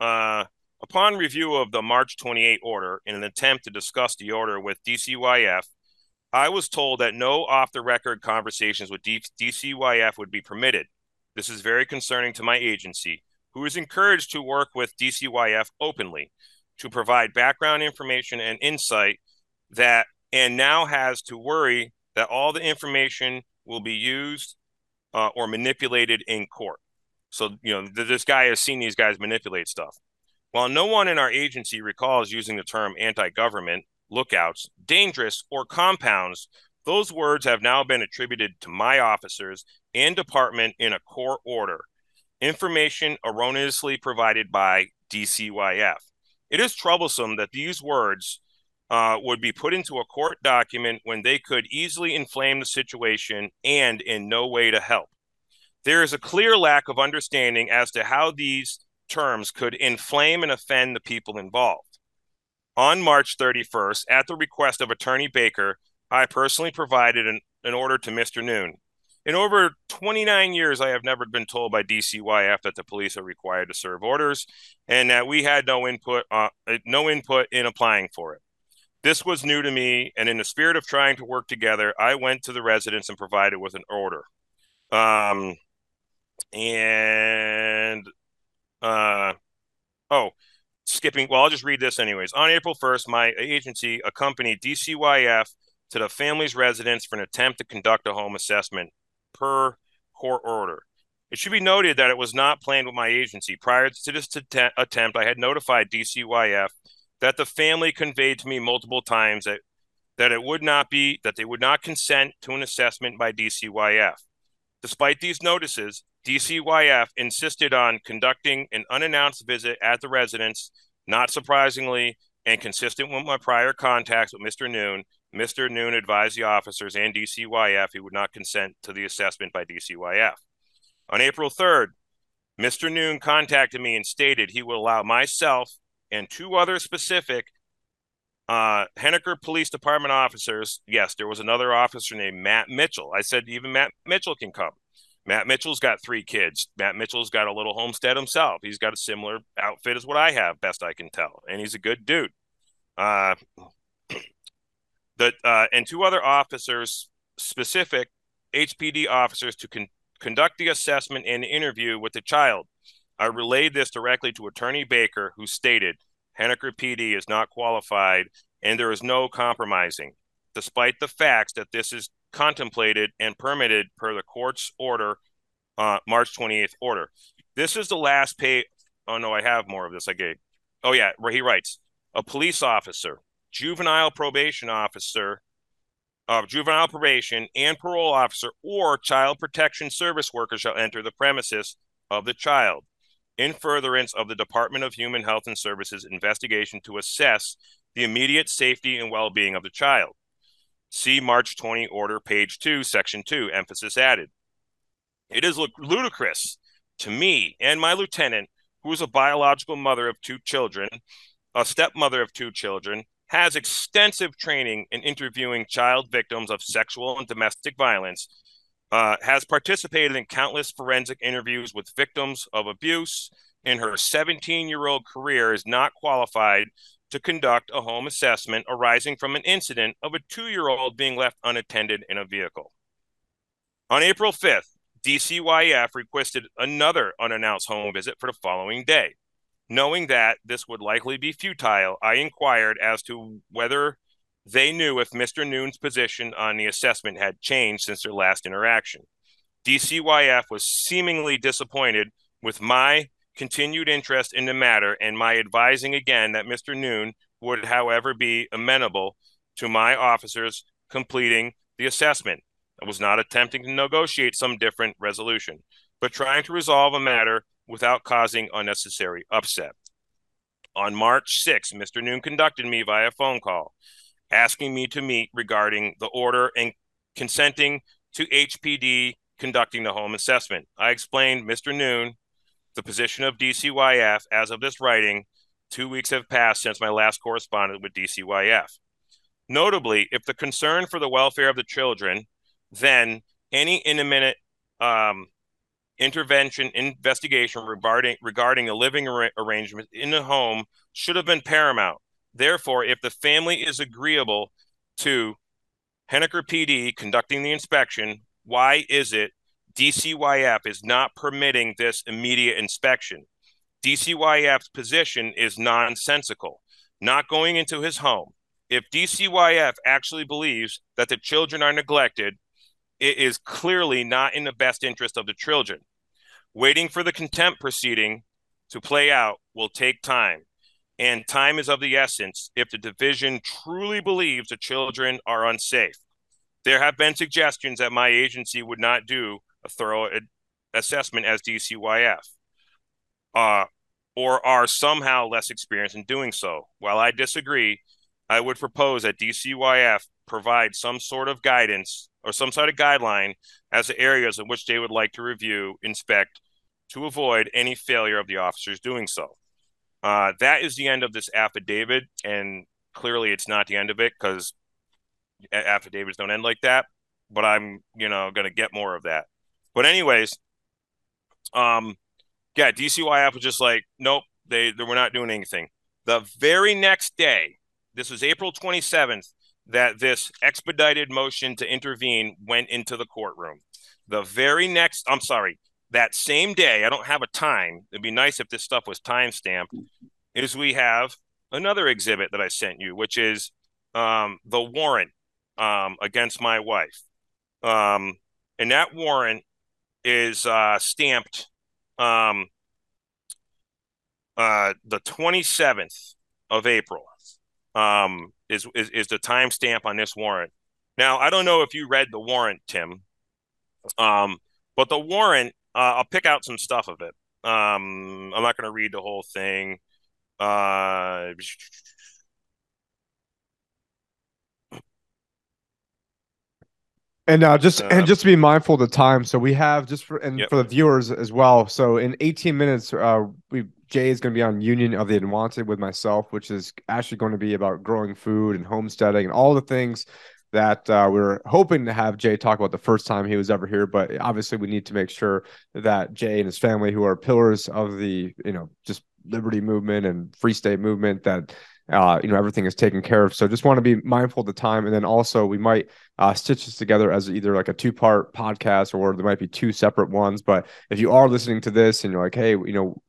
uh, upon review of the March 28 order in an attempt to discuss the order with DCYF. I was told that no off the record conversations with DCYF would be permitted. This is very concerning to my agency, who is encouraged to work with DCYF openly to provide background information and insight that and now has to worry that all the information will be used uh, or manipulated in court. So, you know, th- this guy has seen these guys manipulate stuff. While no one in our agency recalls using the term anti government, lookouts, dangerous, or compounds, those words have now been attributed to my officers and department in a court order. Information erroneously provided by DCYF. It is troublesome that these words uh, would be put into a court document when they could easily inflame the situation and in no way to help. There is a clear lack of understanding as to how these terms could inflame and offend the people involved. On March 31st, at the request of Attorney Baker, I personally provided an, an order to Mr. Noone. In over 29 years, I have never been told by DCYF that the police are required to serve orders and that we had no input, uh, no input in applying for it. This was new to me, and in the spirit of trying to work together, I went to the residents and provided with an order. Um, and uh, oh, skipping. Well, I'll just read this anyways. On April 1st, my agency accompanied DCYF to the family's residence for an attempt to conduct a home assessment per court order. It should be noted that it was not planned with my agency. Prior to this attempt, I had notified DCYF that the family conveyed to me multiple times that that it would not be that they would not consent to an assessment by DCYF. Despite these notices, DCYF insisted on conducting an unannounced visit at the residence. Not surprisingly, and consistent with my prior contacts with Mr. Noone, Mr. Noone advised the officers and DCYF he would not consent to the assessment by DCYF. On April 3rd, Mr. Noone contacted me and stated he will allow myself and two other specific uh, Henniker Police Department officers. Yes, there was another officer named Matt Mitchell. I said even Matt Mitchell can come. Matt Mitchell's got three kids. Matt Mitchell's got a little homestead himself. He's got a similar outfit as what I have, best I can tell, and he's a good dude. Uh, the uh, and two other officers, specific HPD officers, to con- conduct the assessment and interview with the child. I relayed this directly to Attorney Baker, who stated Henniker PD is not qualified and there is no compromising, despite the facts that this is contemplated and permitted per the court's order, uh, March 28th order. This is the last page. Oh, no, I have more of this. I gave. Oh, yeah, where he writes a police officer juvenile probation officer of juvenile probation and parole officer or child protection service worker shall enter the premises of the child in furtherance of the Department of Human Health and Services investigation to assess the immediate safety and well being of the child. See March 20 order, page 2, section 2, emphasis added. It is ludicrous to me and my lieutenant, who is a biological mother of two children, a stepmother of two children, has extensive training in interviewing child victims of sexual and domestic violence, uh, has participated in countless forensic interviews with victims of abuse. In her 17 year old career, is not qualified to conduct a home assessment arising from an incident of a two year old being left unattended in a vehicle. On April 5th, DCYF requested another unannounced home visit for the following day. Knowing that this would likely be futile, I inquired as to whether they knew if Mr. Noone's position on the assessment had changed since their last interaction. DCYF was seemingly disappointed with my continued interest in the matter and my advising again that Mr. Noon would, however, be amenable to my officers completing the assessment. I was not attempting to negotiate some different resolution, but trying to resolve a matter without causing unnecessary upset. On March 6, Mr. Noone conducted me via phone call, asking me to meet regarding the order and consenting to HPD conducting the home assessment. I explained, Mr. Noone, the position of DCYF as of this writing. Two weeks have passed since my last correspondence with DCYF. Notably, if the concern for the welfare of the children, then any imminent um, intervention investigation regarding regarding a living ar- arrangement in the home should have been paramount. Therefore, if the family is agreeable to Henniker PD conducting the inspection, why is it DCYF is not permitting this immediate inspection? DCYF's position is nonsensical, not going into his home. If DCYF actually believes that the children are neglected, it is clearly not in the best interest of the children. Waiting for the contempt proceeding to play out will take time, and time is of the essence if the division truly believes the children are unsafe. There have been suggestions that my agency would not do a thorough assessment as DCYF, uh, or are somehow less experienced in doing so. While I disagree, I would propose that DCYF provide some sort of guidance or some sort of guideline as to areas in which they would like to review, inspect, to avoid any failure of the officers doing so. Uh, that is the end of this affidavit, and clearly it's not the end of it because affidavits don't end like that. But I'm, you know, going to get more of that. But anyways, um, yeah, DCYF was just like, nope, they they were not doing anything. The very next day, this was April 27th, that this expedited motion to intervene went into the courtroom. The very next, I'm sorry, that same day, I don't have a time. It'd be nice if this stuff was time stamped. Is we have another exhibit that I sent you, which is um, the warrant um, against my wife. Um, and that warrant is uh, stamped um, uh, the 27th of April um, is, is, is the timestamp on this warrant. Now, I don't know if you read the warrant, Tim, um, but the warrant, uh, I'll pick out some stuff of it. Um, I'm not going to read the whole thing. Uh, And uh, just uh, and just to be mindful of the time, so we have just for and yep. for the viewers as well. So in 18 minutes, uh, we Jay is going to be on Union of the Unwanted with myself, which is actually going to be about growing food and homesteading and all the things that uh, we are hoping to have Jay talk about the first time he was ever here. But obviously, we need to make sure that Jay and his family, who are pillars of the you know just liberty movement and free state movement, that uh, you know everything is taken care of. So just want to be mindful of the time, and then also we might uh, stitch this together as either like a two part podcast or there might be two separate ones. But if you are listening to this and you're like, hey, you know,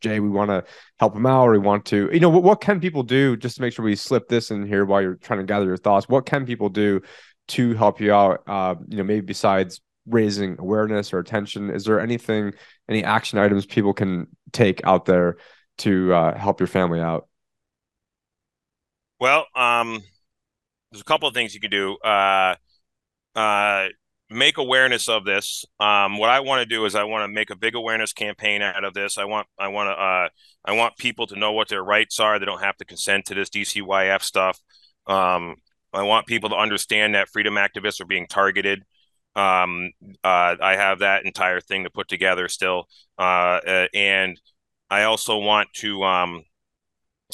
Jay, we want to help them out, or we want to, you know, what, what can people do just to make sure we slip this in here while you're trying to gather your thoughts? What can people do to help you out? Uh, you know, maybe besides raising awareness or attention, is there anything, any action items people can take out there to uh, help your family out? Well, um, there's a couple of things you can do. Uh, uh, make awareness of this. Um, what I want to do is I want to make a big awareness campaign out of this. I want I want to uh, I want people to know what their rights are. They don't have to consent to this DCYF stuff. Um, I want people to understand that freedom activists are being targeted. Um, uh, I have that entire thing to put together still, uh, uh and I also want to.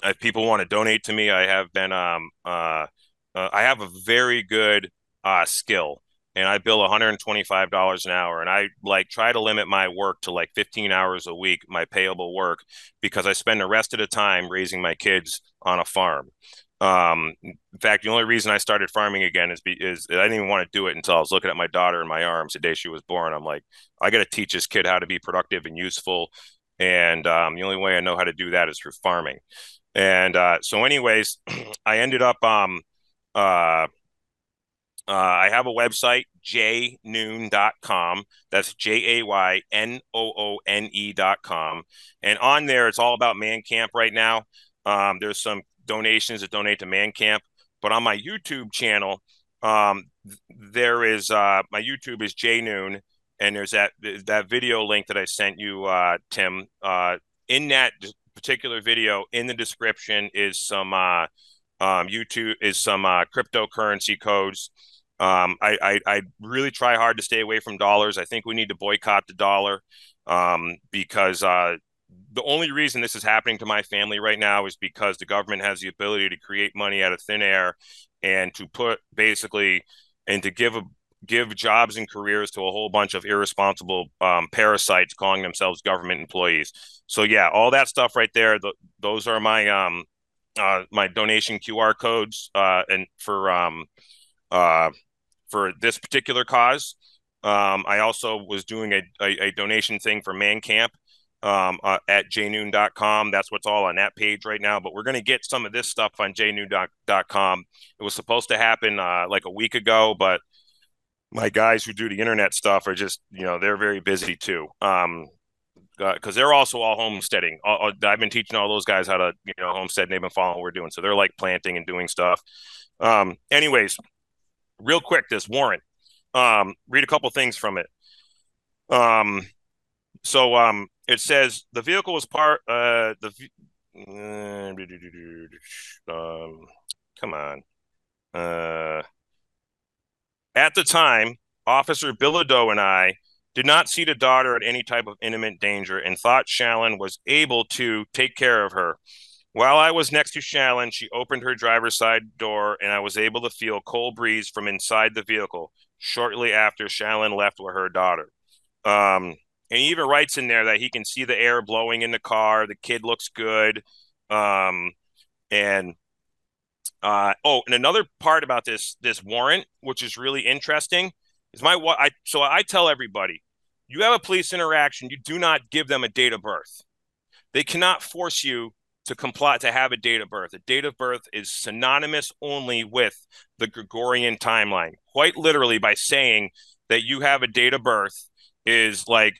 If people want to donate to me, I have been. Um, uh, uh, I have a very good skill and I bill $125 an hour and I like try to limit my work to like 15 hours a week, my payable work, because I spend the rest of the time raising my kids on a farm. Um, in fact, the only reason I started farming again is, be, is I didn't even want to do it until I was looking at my daughter in my arms the day she was born. I'm like, I got to teach this kid how to be productive and useful. And um, the only way I know how to do that is through farming. And uh, so, anyways, I ended up um, uh, uh, I have a website, jaynoone.com. That's J A Y N O O N E.com. And on there, it's all about Man Camp right now. Um, there's some donations that donate to Man Camp. But on my YouTube channel, um, there is uh, my YouTube is jnoon, and there's that that video link that I sent you, uh, Tim. Uh, in that particular video, in the description is some uh, um, YouTube is some uh, cryptocurrency codes um, I, I, I really try hard to stay away from dollars. I think we need to boycott the dollar um, because uh, the only reason this is happening to my family right now is because the government has the ability to create money out of thin air and to put basically and to give a give jobs and careers to a whole bunch of irresponsible um, parasites calling themselves government employees. So yeah, all that stuff right there. The, those are my um uh, my donation QR codes uh, and for um uh for this particular cause. Um, I also was doing a, a, a, donation thing for Man Camp um, uh, at jaynoone.com. That's what's all on that page right now. But we're going to get some of this stuff on jaynoone.com. It was supposed to happen uh, like a week ago, but my guys who do the internet stuff are just, you know, they're very busy too. Um, because uh, they're also all homesteading. I've been teaching all those guys how to, you know, homestead. And they've been following what we're doing, so they're like planting and doing stuff. Um, anyways, real quick, this warrant. Um, read a couple things from it. Um, so um, it says the vehicle was part uh the um, come on. Uh, at the time, Officer Bilodeau and I did not see the daughter at any type of imminent danger and thought Shallon was able to take care of her. While I was next to Shallon, she opened her driver's side door and I was able to feel cold breeze from inside the vehicle shortly after Shallon left with her daughter. Um, and he even writes in there that he can see the air blowing in the car. The kid looks good. Um, and uh, oh, and another part about this this warrant, which is really interesting, is my what I so I tell everybody, you have a police interaction, you do not give them a date of birth. They cannot force you to comply to have a date of birth. A date of birth is synonymous only with the Gregorian timeline. Quite literally, by saying that you have a date of birth is like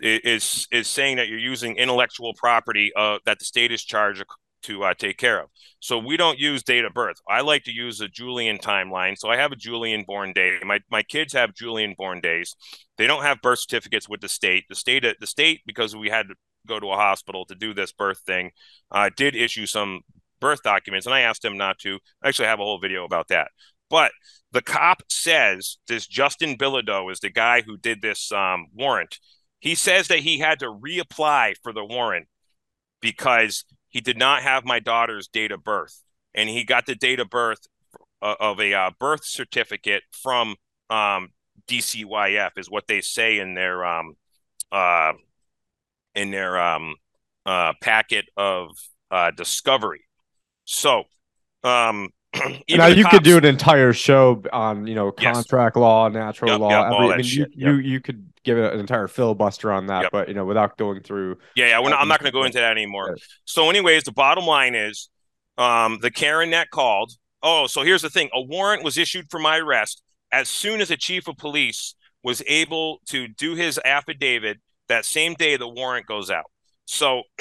is is saying that you're using intellectual property uh, that the state is charged to uh, take care of. So we don't use date of birth. I like to use a Julian timeline. So I have a Julian born day. My my kids have Julian born days. They don't have birth certificates with the state. The state the state because we had to go to a hospital to do this birth thing, uh, did issue some birth documents, and I asked them not to. I actually have a whole video about that. But the cop says this Justin Bilodeau is the guy who did this um, warrant. He says that he had to reapply for the warrant because he did not have my daughter's date of birth, and he got the date of birth uh, of a uh, birth certificate from um, DCYF, is what they say in their um, uh, in their um, uh, packet of uh, discovery. So, um, now you could do an entire show on you know contract yes. law, natural yep, law. Yep, every, I mean, you, yep. you you could give an entire filibuster on that, but you know without going through. Yeah, yeah, not, I'm not going to go into that anymore. So, anyways, the bottom line is, um, the Karen that called. Oh, so here's the thing: a warrant was issued for my arrest as soon as the chief of police was able to do his affidavit that same day the warrant goes out. So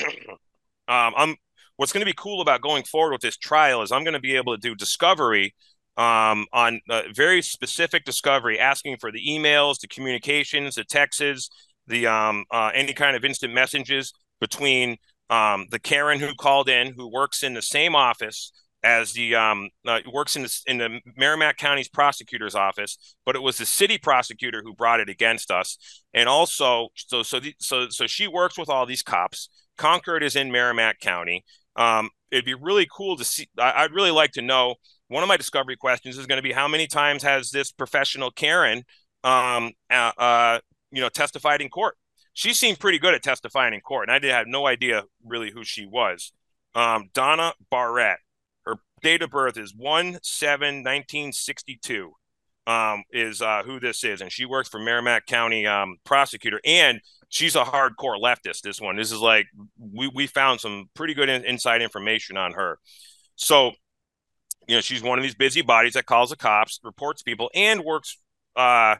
um, I'm what's going to be cool about going forward with this trial is I'm going to be able to do discovery um, on a very specific discovery, asking for the emails, the communications, the texts, the um, uh, any kind of instant messages between um, the Karen who called in, who works in the same office as the um, uh, works in the, in the Merrimack County's prosecutor's office, but it was the city prosecutor who brought it against us. And also, so so the, so so she works with all these cops. Concord is in Merrimack County. Um, it'd be really cool to see. I, would really like to know. One of my discovery questions is going to be how many times has this professional Karen, um, uh, uh, you know, testified in court? She seemed pretty good at testifying in court, and I did have no idea really who she was. Um, Donna Barrett Her date of birth is 1 7 1962 um, is uh, who this is and she works for merrimack county um, prosecutor and she's a hardcore leftist this one this is like we, we found some pretty good in, inside information on her so you know she's one of these busy bodies that calls the cops reports people and works uh,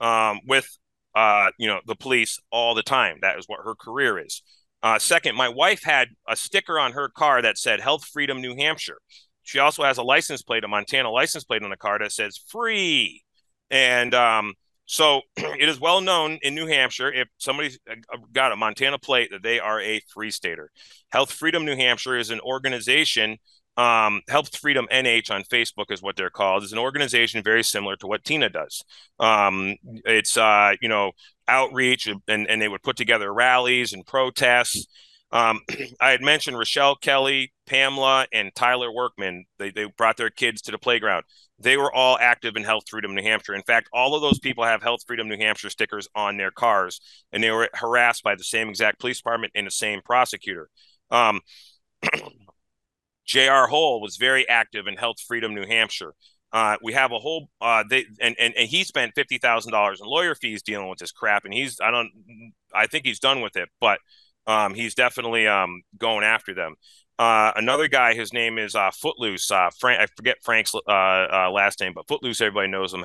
um, with uh, you know the police all the time that is what her career is uh, second my wife had a sticker on her car that said health freedom new hampshire she also has a license plate, a Montana license plate on the car that says free. And um, so it is well known in New Hampshire if somebody's uh, got a Montana plate that they are a free stater. Health Freedom New Hampshire is an organization. Um, Health Freedom NH on Facebook is what they're called. It's an organization very similar to what Tina does. Um, it's uh, you know outreach and, and they would put together rallies and protests. Um, I had mentioned Rochelle Kelly, Pamela, and Tyler Workman. They, they brought their kids to the playground. They were all active in Health Freedom New Hampshire. In fact, all of those people have Health Freedom New Hampshire stickers on their cars, and they were harassed by the same exact police department and the same prosecutor. Um, J.R. Hoell was very active in Health Freedom New Hampshire. Uh, we have a whole uh, they and, and and he spent fifty thousand dollars in lawyer fees dealing with this crap, and he's I don't I think he's done with it, but um, he's definitely um, going after them. Uh, another guy, his name is uh, Footloose. Uh, Frank, I forget Frank's uh, last name, but Footloose, everybody knows him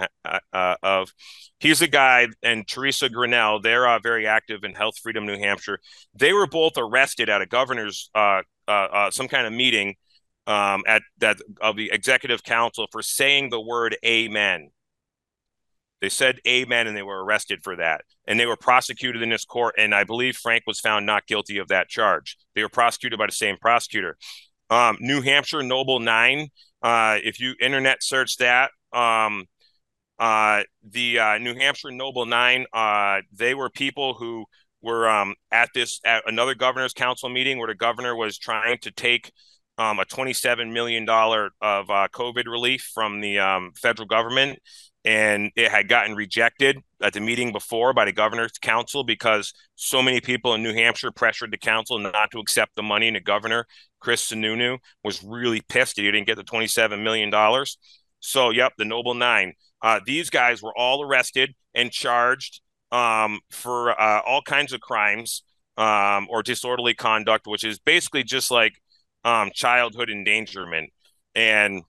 of. He's a guy, and Teresa Grinnell. They're very active in Health Freedom New Hampshire. They were both arrested at a governor's some kind of meeting um, at that of the executive council for saying the word "Amen." They said amen and they were arrested for that. And they were prosecuted in this court. And I believe Frank was found not guilty of that charge. They were prosecuted by the same prosecutor. Um, New Hampshire Noble Nine, uh, if you internet search that, um, uh, the uh, New Hampshire Noble Nine, uh, they were people who were um, at this at another governor's council meeting where the governor was trying to take um, a $27 million of uh, COVID relief from the um, federal government and it had gotten rejected at the meeting before by the governor's council because so many people in New Hampshire pressured the council not to accept the money. And the governor, Chris Sununu, was really pissed that he didn't get the $27 million. So, yep, the Noble Nine. Uh, these guys were all arrested and charged um, for uh, all kinds of crimes um, or disorderly conduct, which is basically just like um, childhood endangerment. And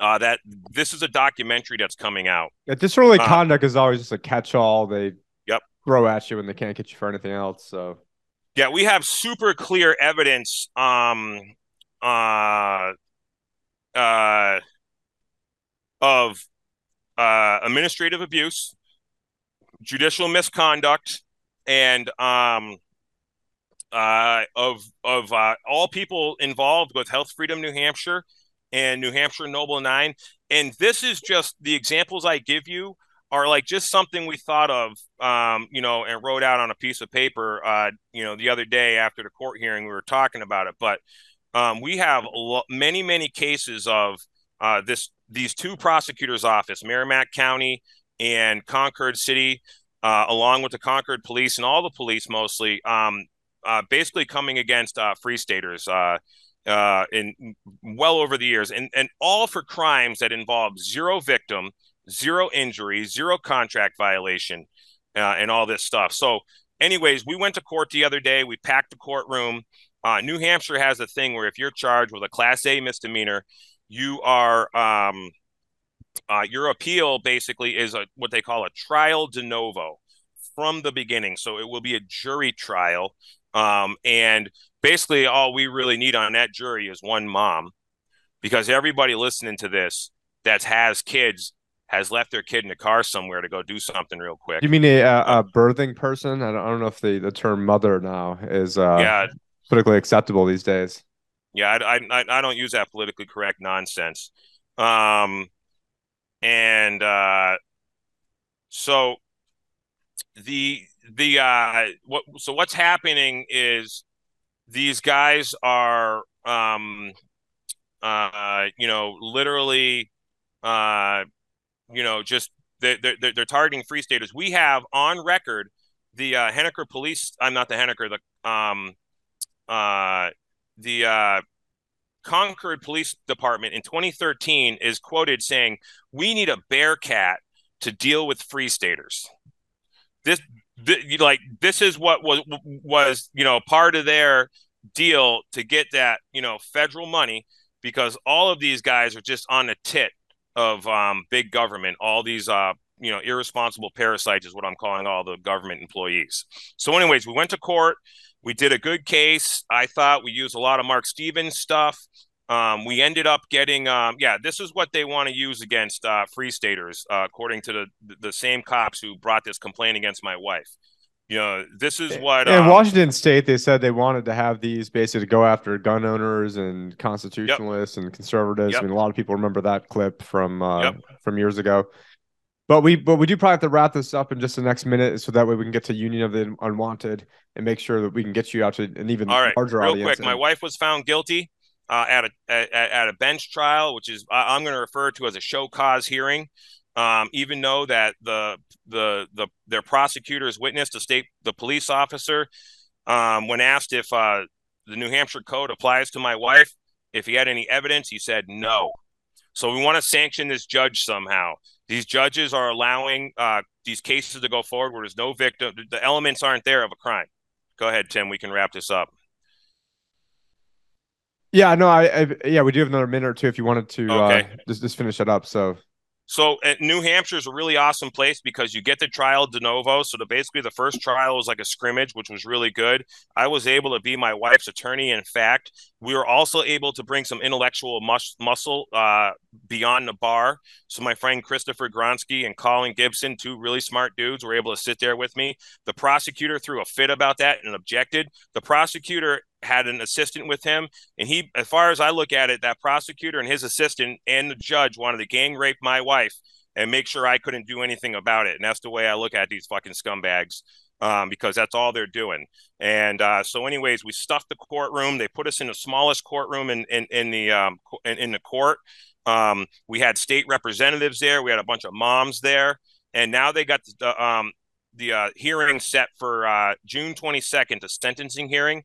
uh, that this is a documentary that's coming out. Yeah, disorderly uh, conduct is always just a catch-all. They yep throw at you when they can't get you for anything else. So yeah, we have super clear evidence. Um, uh, uh, of uh, administrative abuse, judicial misconduct, and um, uh, of of uh, all people involved with Health Freedom New Hampshire and New Hampshire Noble Nine. And this is just the examples I give you are like just something we thought of, um, you know, and wrote out on a piece of paper, uh, you know, the other day after the court hearing, we were talking about it. But um, we have lo- many, many cases of uh, this, these two prosecutors' office, Merrimack County and Concord City, uh, along with the Concord police and all the police mostly, um, uh, basically coming against uh, free staters. Uh, uh, in well over the years, and and all for crimes that involve zero victim, zero injury, zero contract violation, uh, and all this stuff. So, anyways, we went to court the other day. We packed the courtroom. Uh, New Hampshire has a thing where if you're charged with a Class A misdemeanor, you are um, your appeal basically is a what they call a trial de novo from the beginning. So it will be a jury trial, um, and basically all we really need on that jury is one mom because everybody listening to this that has kids has left their kid in a car somewhere to go do something real quick. You mean a, a, a birthing person? I don't, I don't know if the, the term mother now is uh, yeah politically acceptable these days. Yeah, I, I, I don't use that politically correct nonsense. Um, and uh, so the the uh, what so what's happening is these guys are um, uh, you know literally uh, you know just they're, they're, they're targeting free staters. We have on record the uh, Henniker police. I'm not the Henniker. The um, uh, the uh, Concord Police Department in 2013 is quoted saying, "We need a Bearcat to deal with free staters." This, th- like, this is what was was you know part of their deal to get that you know federal money because all of these guys are just on the tit of um, big government. All these uh, you know irresponsible parasites is what I'm calling all the government employees. So, anyways, we went to court. We did a good case. I thought we used a lot of Marc Stevens stuff. Um, we ended up getting, um, yeah, this is what they want to use against uh, free staters, uh, according to the the same cops who brought this complaint against my wife. You know, this is what in um, Washington State they said they wanted to have these basically to go after gun owners and constitutionalists yep. and conservatives. Yep. I mean, a lot of people remember that clip from uh, yep. from years ago. But we but we do probably have to wrap this up in just the next minute, so that way we can get to Union of the Unwanted and make sure that we can get you out to an even right, larger real audience. quick, and... my wife was found guilty uh, at a at, at, a bench trial, which is I'm going to refer to as a show cause hearing. Um, even though that the the the their prosecutors witnessed the state the police officer um, when asked if uh, the New Hampshire code applies to my wife, if he had any evidence, he said no. So we want to sanction this judge somehow. These judges are allowing uh, these cases to go forward where there's no victim. The elements aren't there of a crime. Go ahead, Tim. We can wrap this up. Yeah, no, I, I yeah, we do have another minute or two if you wanted to uh, okay. uh, just just finish it up. So so New Hampshire is a really awesome place because you get the trial de novo. So the, basically the first trial was like a scrimmage, which was really good. I was able to be my wife's attorney. In fact, we were also able to bring some intellectual mus- muscle uh, beyond the bar. So my friend Christopher Gronsky and Colin Gibson, two really smart dudes, were able to sit there with me. The prosecutor threw a fit about that and objected. The prosecutor had an assistant with him and he as far as i look at it that prosecutor and his assistant and the judge wanted to gang rape my wife and make sure i couldn't do anything about it and that's the way i look at these fucking scumbags um, because that's all they're doing. And uh, so anyways we stuffed the courtroom. They put us in the smallest courtroom in in, in the um, in, in, the court. Um, we had state representatives there. We had a bunch of moms there. And now they got the um, the uh, hearing set for uh, june 22nd the sentencing hearing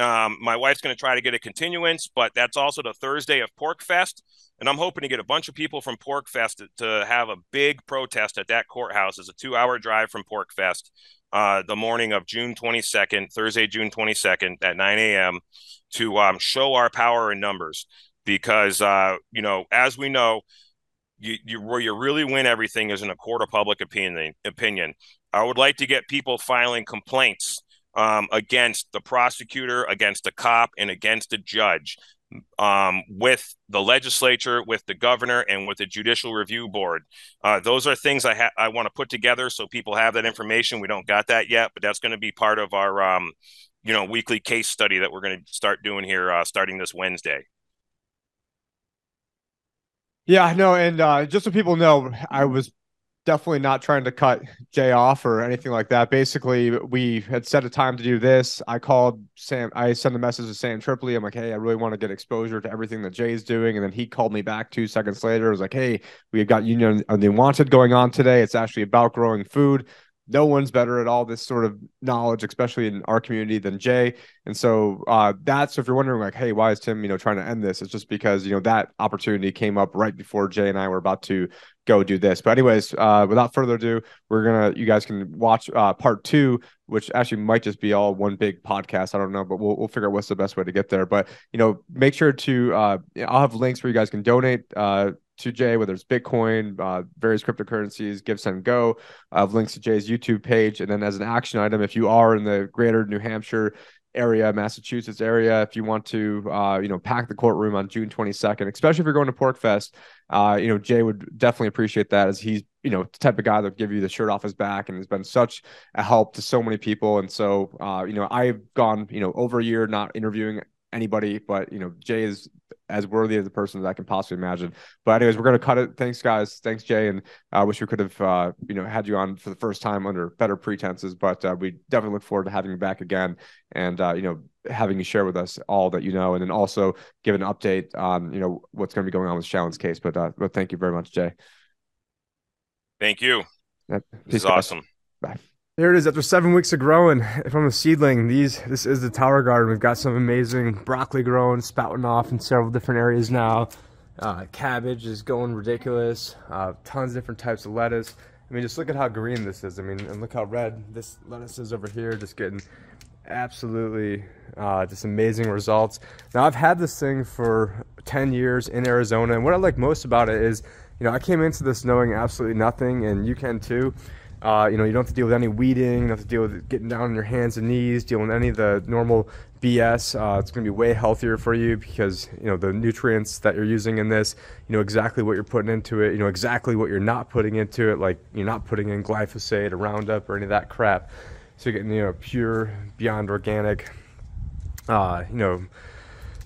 um, my wife's going to try to get a continuance, but that's also the Thursday of PorcFest. And I'm hoping to get a bunch of people from PorcFest to, to have a big protest at that courthouse. It's a two hour drive from PorcFest uh, the morning of June 22nd, Thursday, June 22nd at 9 a.m. to um, show our power in numbers. Because, uh, you know, as we know, you, you, where you really win everything is in a court of public opinion. Opinion. I would like to get people filing complaints um, against the prosecutor, against a cop, and against a judge um, with the legislature, with the governor, and with the Judicial Review Board. Uh, those are things I ha- I want to put together so people have that information. We don't got that yet, but that's going to be part of our um, you know weekly case study that we're going to start doing here uh, starting this Wednesday. Yeah, no, and uh, just so people know, I was definitely not trying to cut Jay off or anything like that. Basically, we had set a time to do this. I called Sam. I sent a message to Sam Tripoli. I'm like, hey, I really want to get exposure to everything that Jay's doing. And then he called me back two seconds later. I was like, hey, we have got Union of the Unwanted going on today. It's actually about growing food no one's better at all this sort of knowledge, especially in our community, than Jay. And so uh, that's if you're wondering, like, hey, why is Tim, you know, trying to end this? It's just because you know that opportunity came up right before Jay and I were about to go do this. But anyways, uh, without further ado, we're gonna you guys can watch uh, part two, which actually might just be all one big podcast. I don't know, but we'll we'll figure out what's the best way to get there. But you know, make sure to uh, I'll have links where you guys can donate. Uh, to Jay, whether it's Bitcoin, uh, various cryptocurrencies, Give, Send, Go. I have links to Jay's YouTube page. And then as an action item, if you are in the greater New Hampshire area, Massachusetts area, if you want to, uh, you know, pack the courtroom on June 22nd, especially if you're going to PorcFest, uh, you know, Jay would definitely appreciate that as he's, you know, the type of guy that give you the shirt off his back and has been such a help to so many people. And so, uh, you know, I've gone, you know, over a year not interviewing anybody, but you know, Jay is as worthy as the person as I can possibly imagine. But anyways, we're gonna cut it. Thanks, guys. Thanks, Jay, and I uh, wish we could have uh, you know had you on for the first time under better pretenses. But uh, we definitely look forward to having you back again, and uh, you know having you share with us all that you know, and then also give an update on you know what's going to be going on with Shallon's case. But uh, but thank you very much, Jay. Thank you. Yep. This is awesome. Bye. Here it is after seven weeks of growing from a seedling. These this is the tower garden. We've got some amazing broccoli growing, spouting off in several different areas now. Uh, cabbage is going ridiculous. Uh, tons of different types of lettuce. I mean, just look at how green this is. I mean, and look how red this lettuce is over here. Just getting absolutely uh, just amazing results. Now, I've had this thing for 10 years in Arizona, and what I like most about it is, you know, I came into this knowing absolutely nothing, and you can too. Uh, you know, you don't have to deal with any weeding, you don't have to deal with getting down on your hands and knees, dealing with any of the normal BS. Uh, it's going to be way healthier for you because, you know, the nutrients that you're using in this, you know exactly what you're putting into it, you know exactly what you're not putting into it, like you're not putting in glyphosate or Roundup or any of that crap. So you're getting, you know, pure, beyond organic, uh, you know,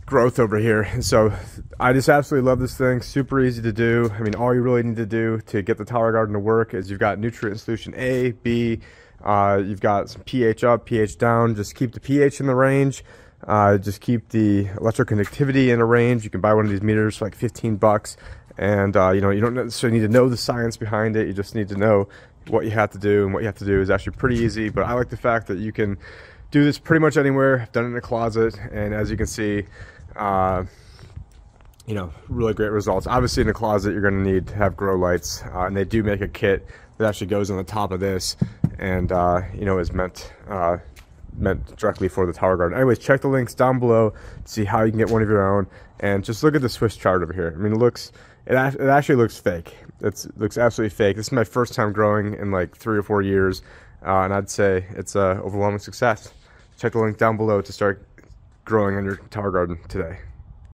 growth over here. And so I just absolutely love this thing. Super easy to do. I mean, all you really need to do to get the tower garden to work is you've got nutrient solution A, B, uh, you've got some pH up, pH down. Just keep the pH in the range. Uh, just keep the electroconductivity in a range. You can buy one of these meters for like 15 bucks. And, uh, you know, you don't necessarily need to know the science behind it. You just need to know what you have to do. And what you have to do is actually pretty easy. But I like the fact that you can do this pretty much anywhere. I've done it in a closet. And as you can see, uh, you know, really great results. Obviously, in the closet, you're going to need to have grow lights, uh, and they do make a kit that actually goes on the top of this, and uh, you know, is meant uh, meant directly for the tower garden. Anyways, check the links down below to see how you can get one of your own, and just look at the Swiss chard over here. I mean, it looks it, it actually looks fake. It's, it looks absolutely fake. This is my first time growing in like three or four years, uh, and I'd say it's a overwhelming success. Check the link down below to start growing on your tower garden today.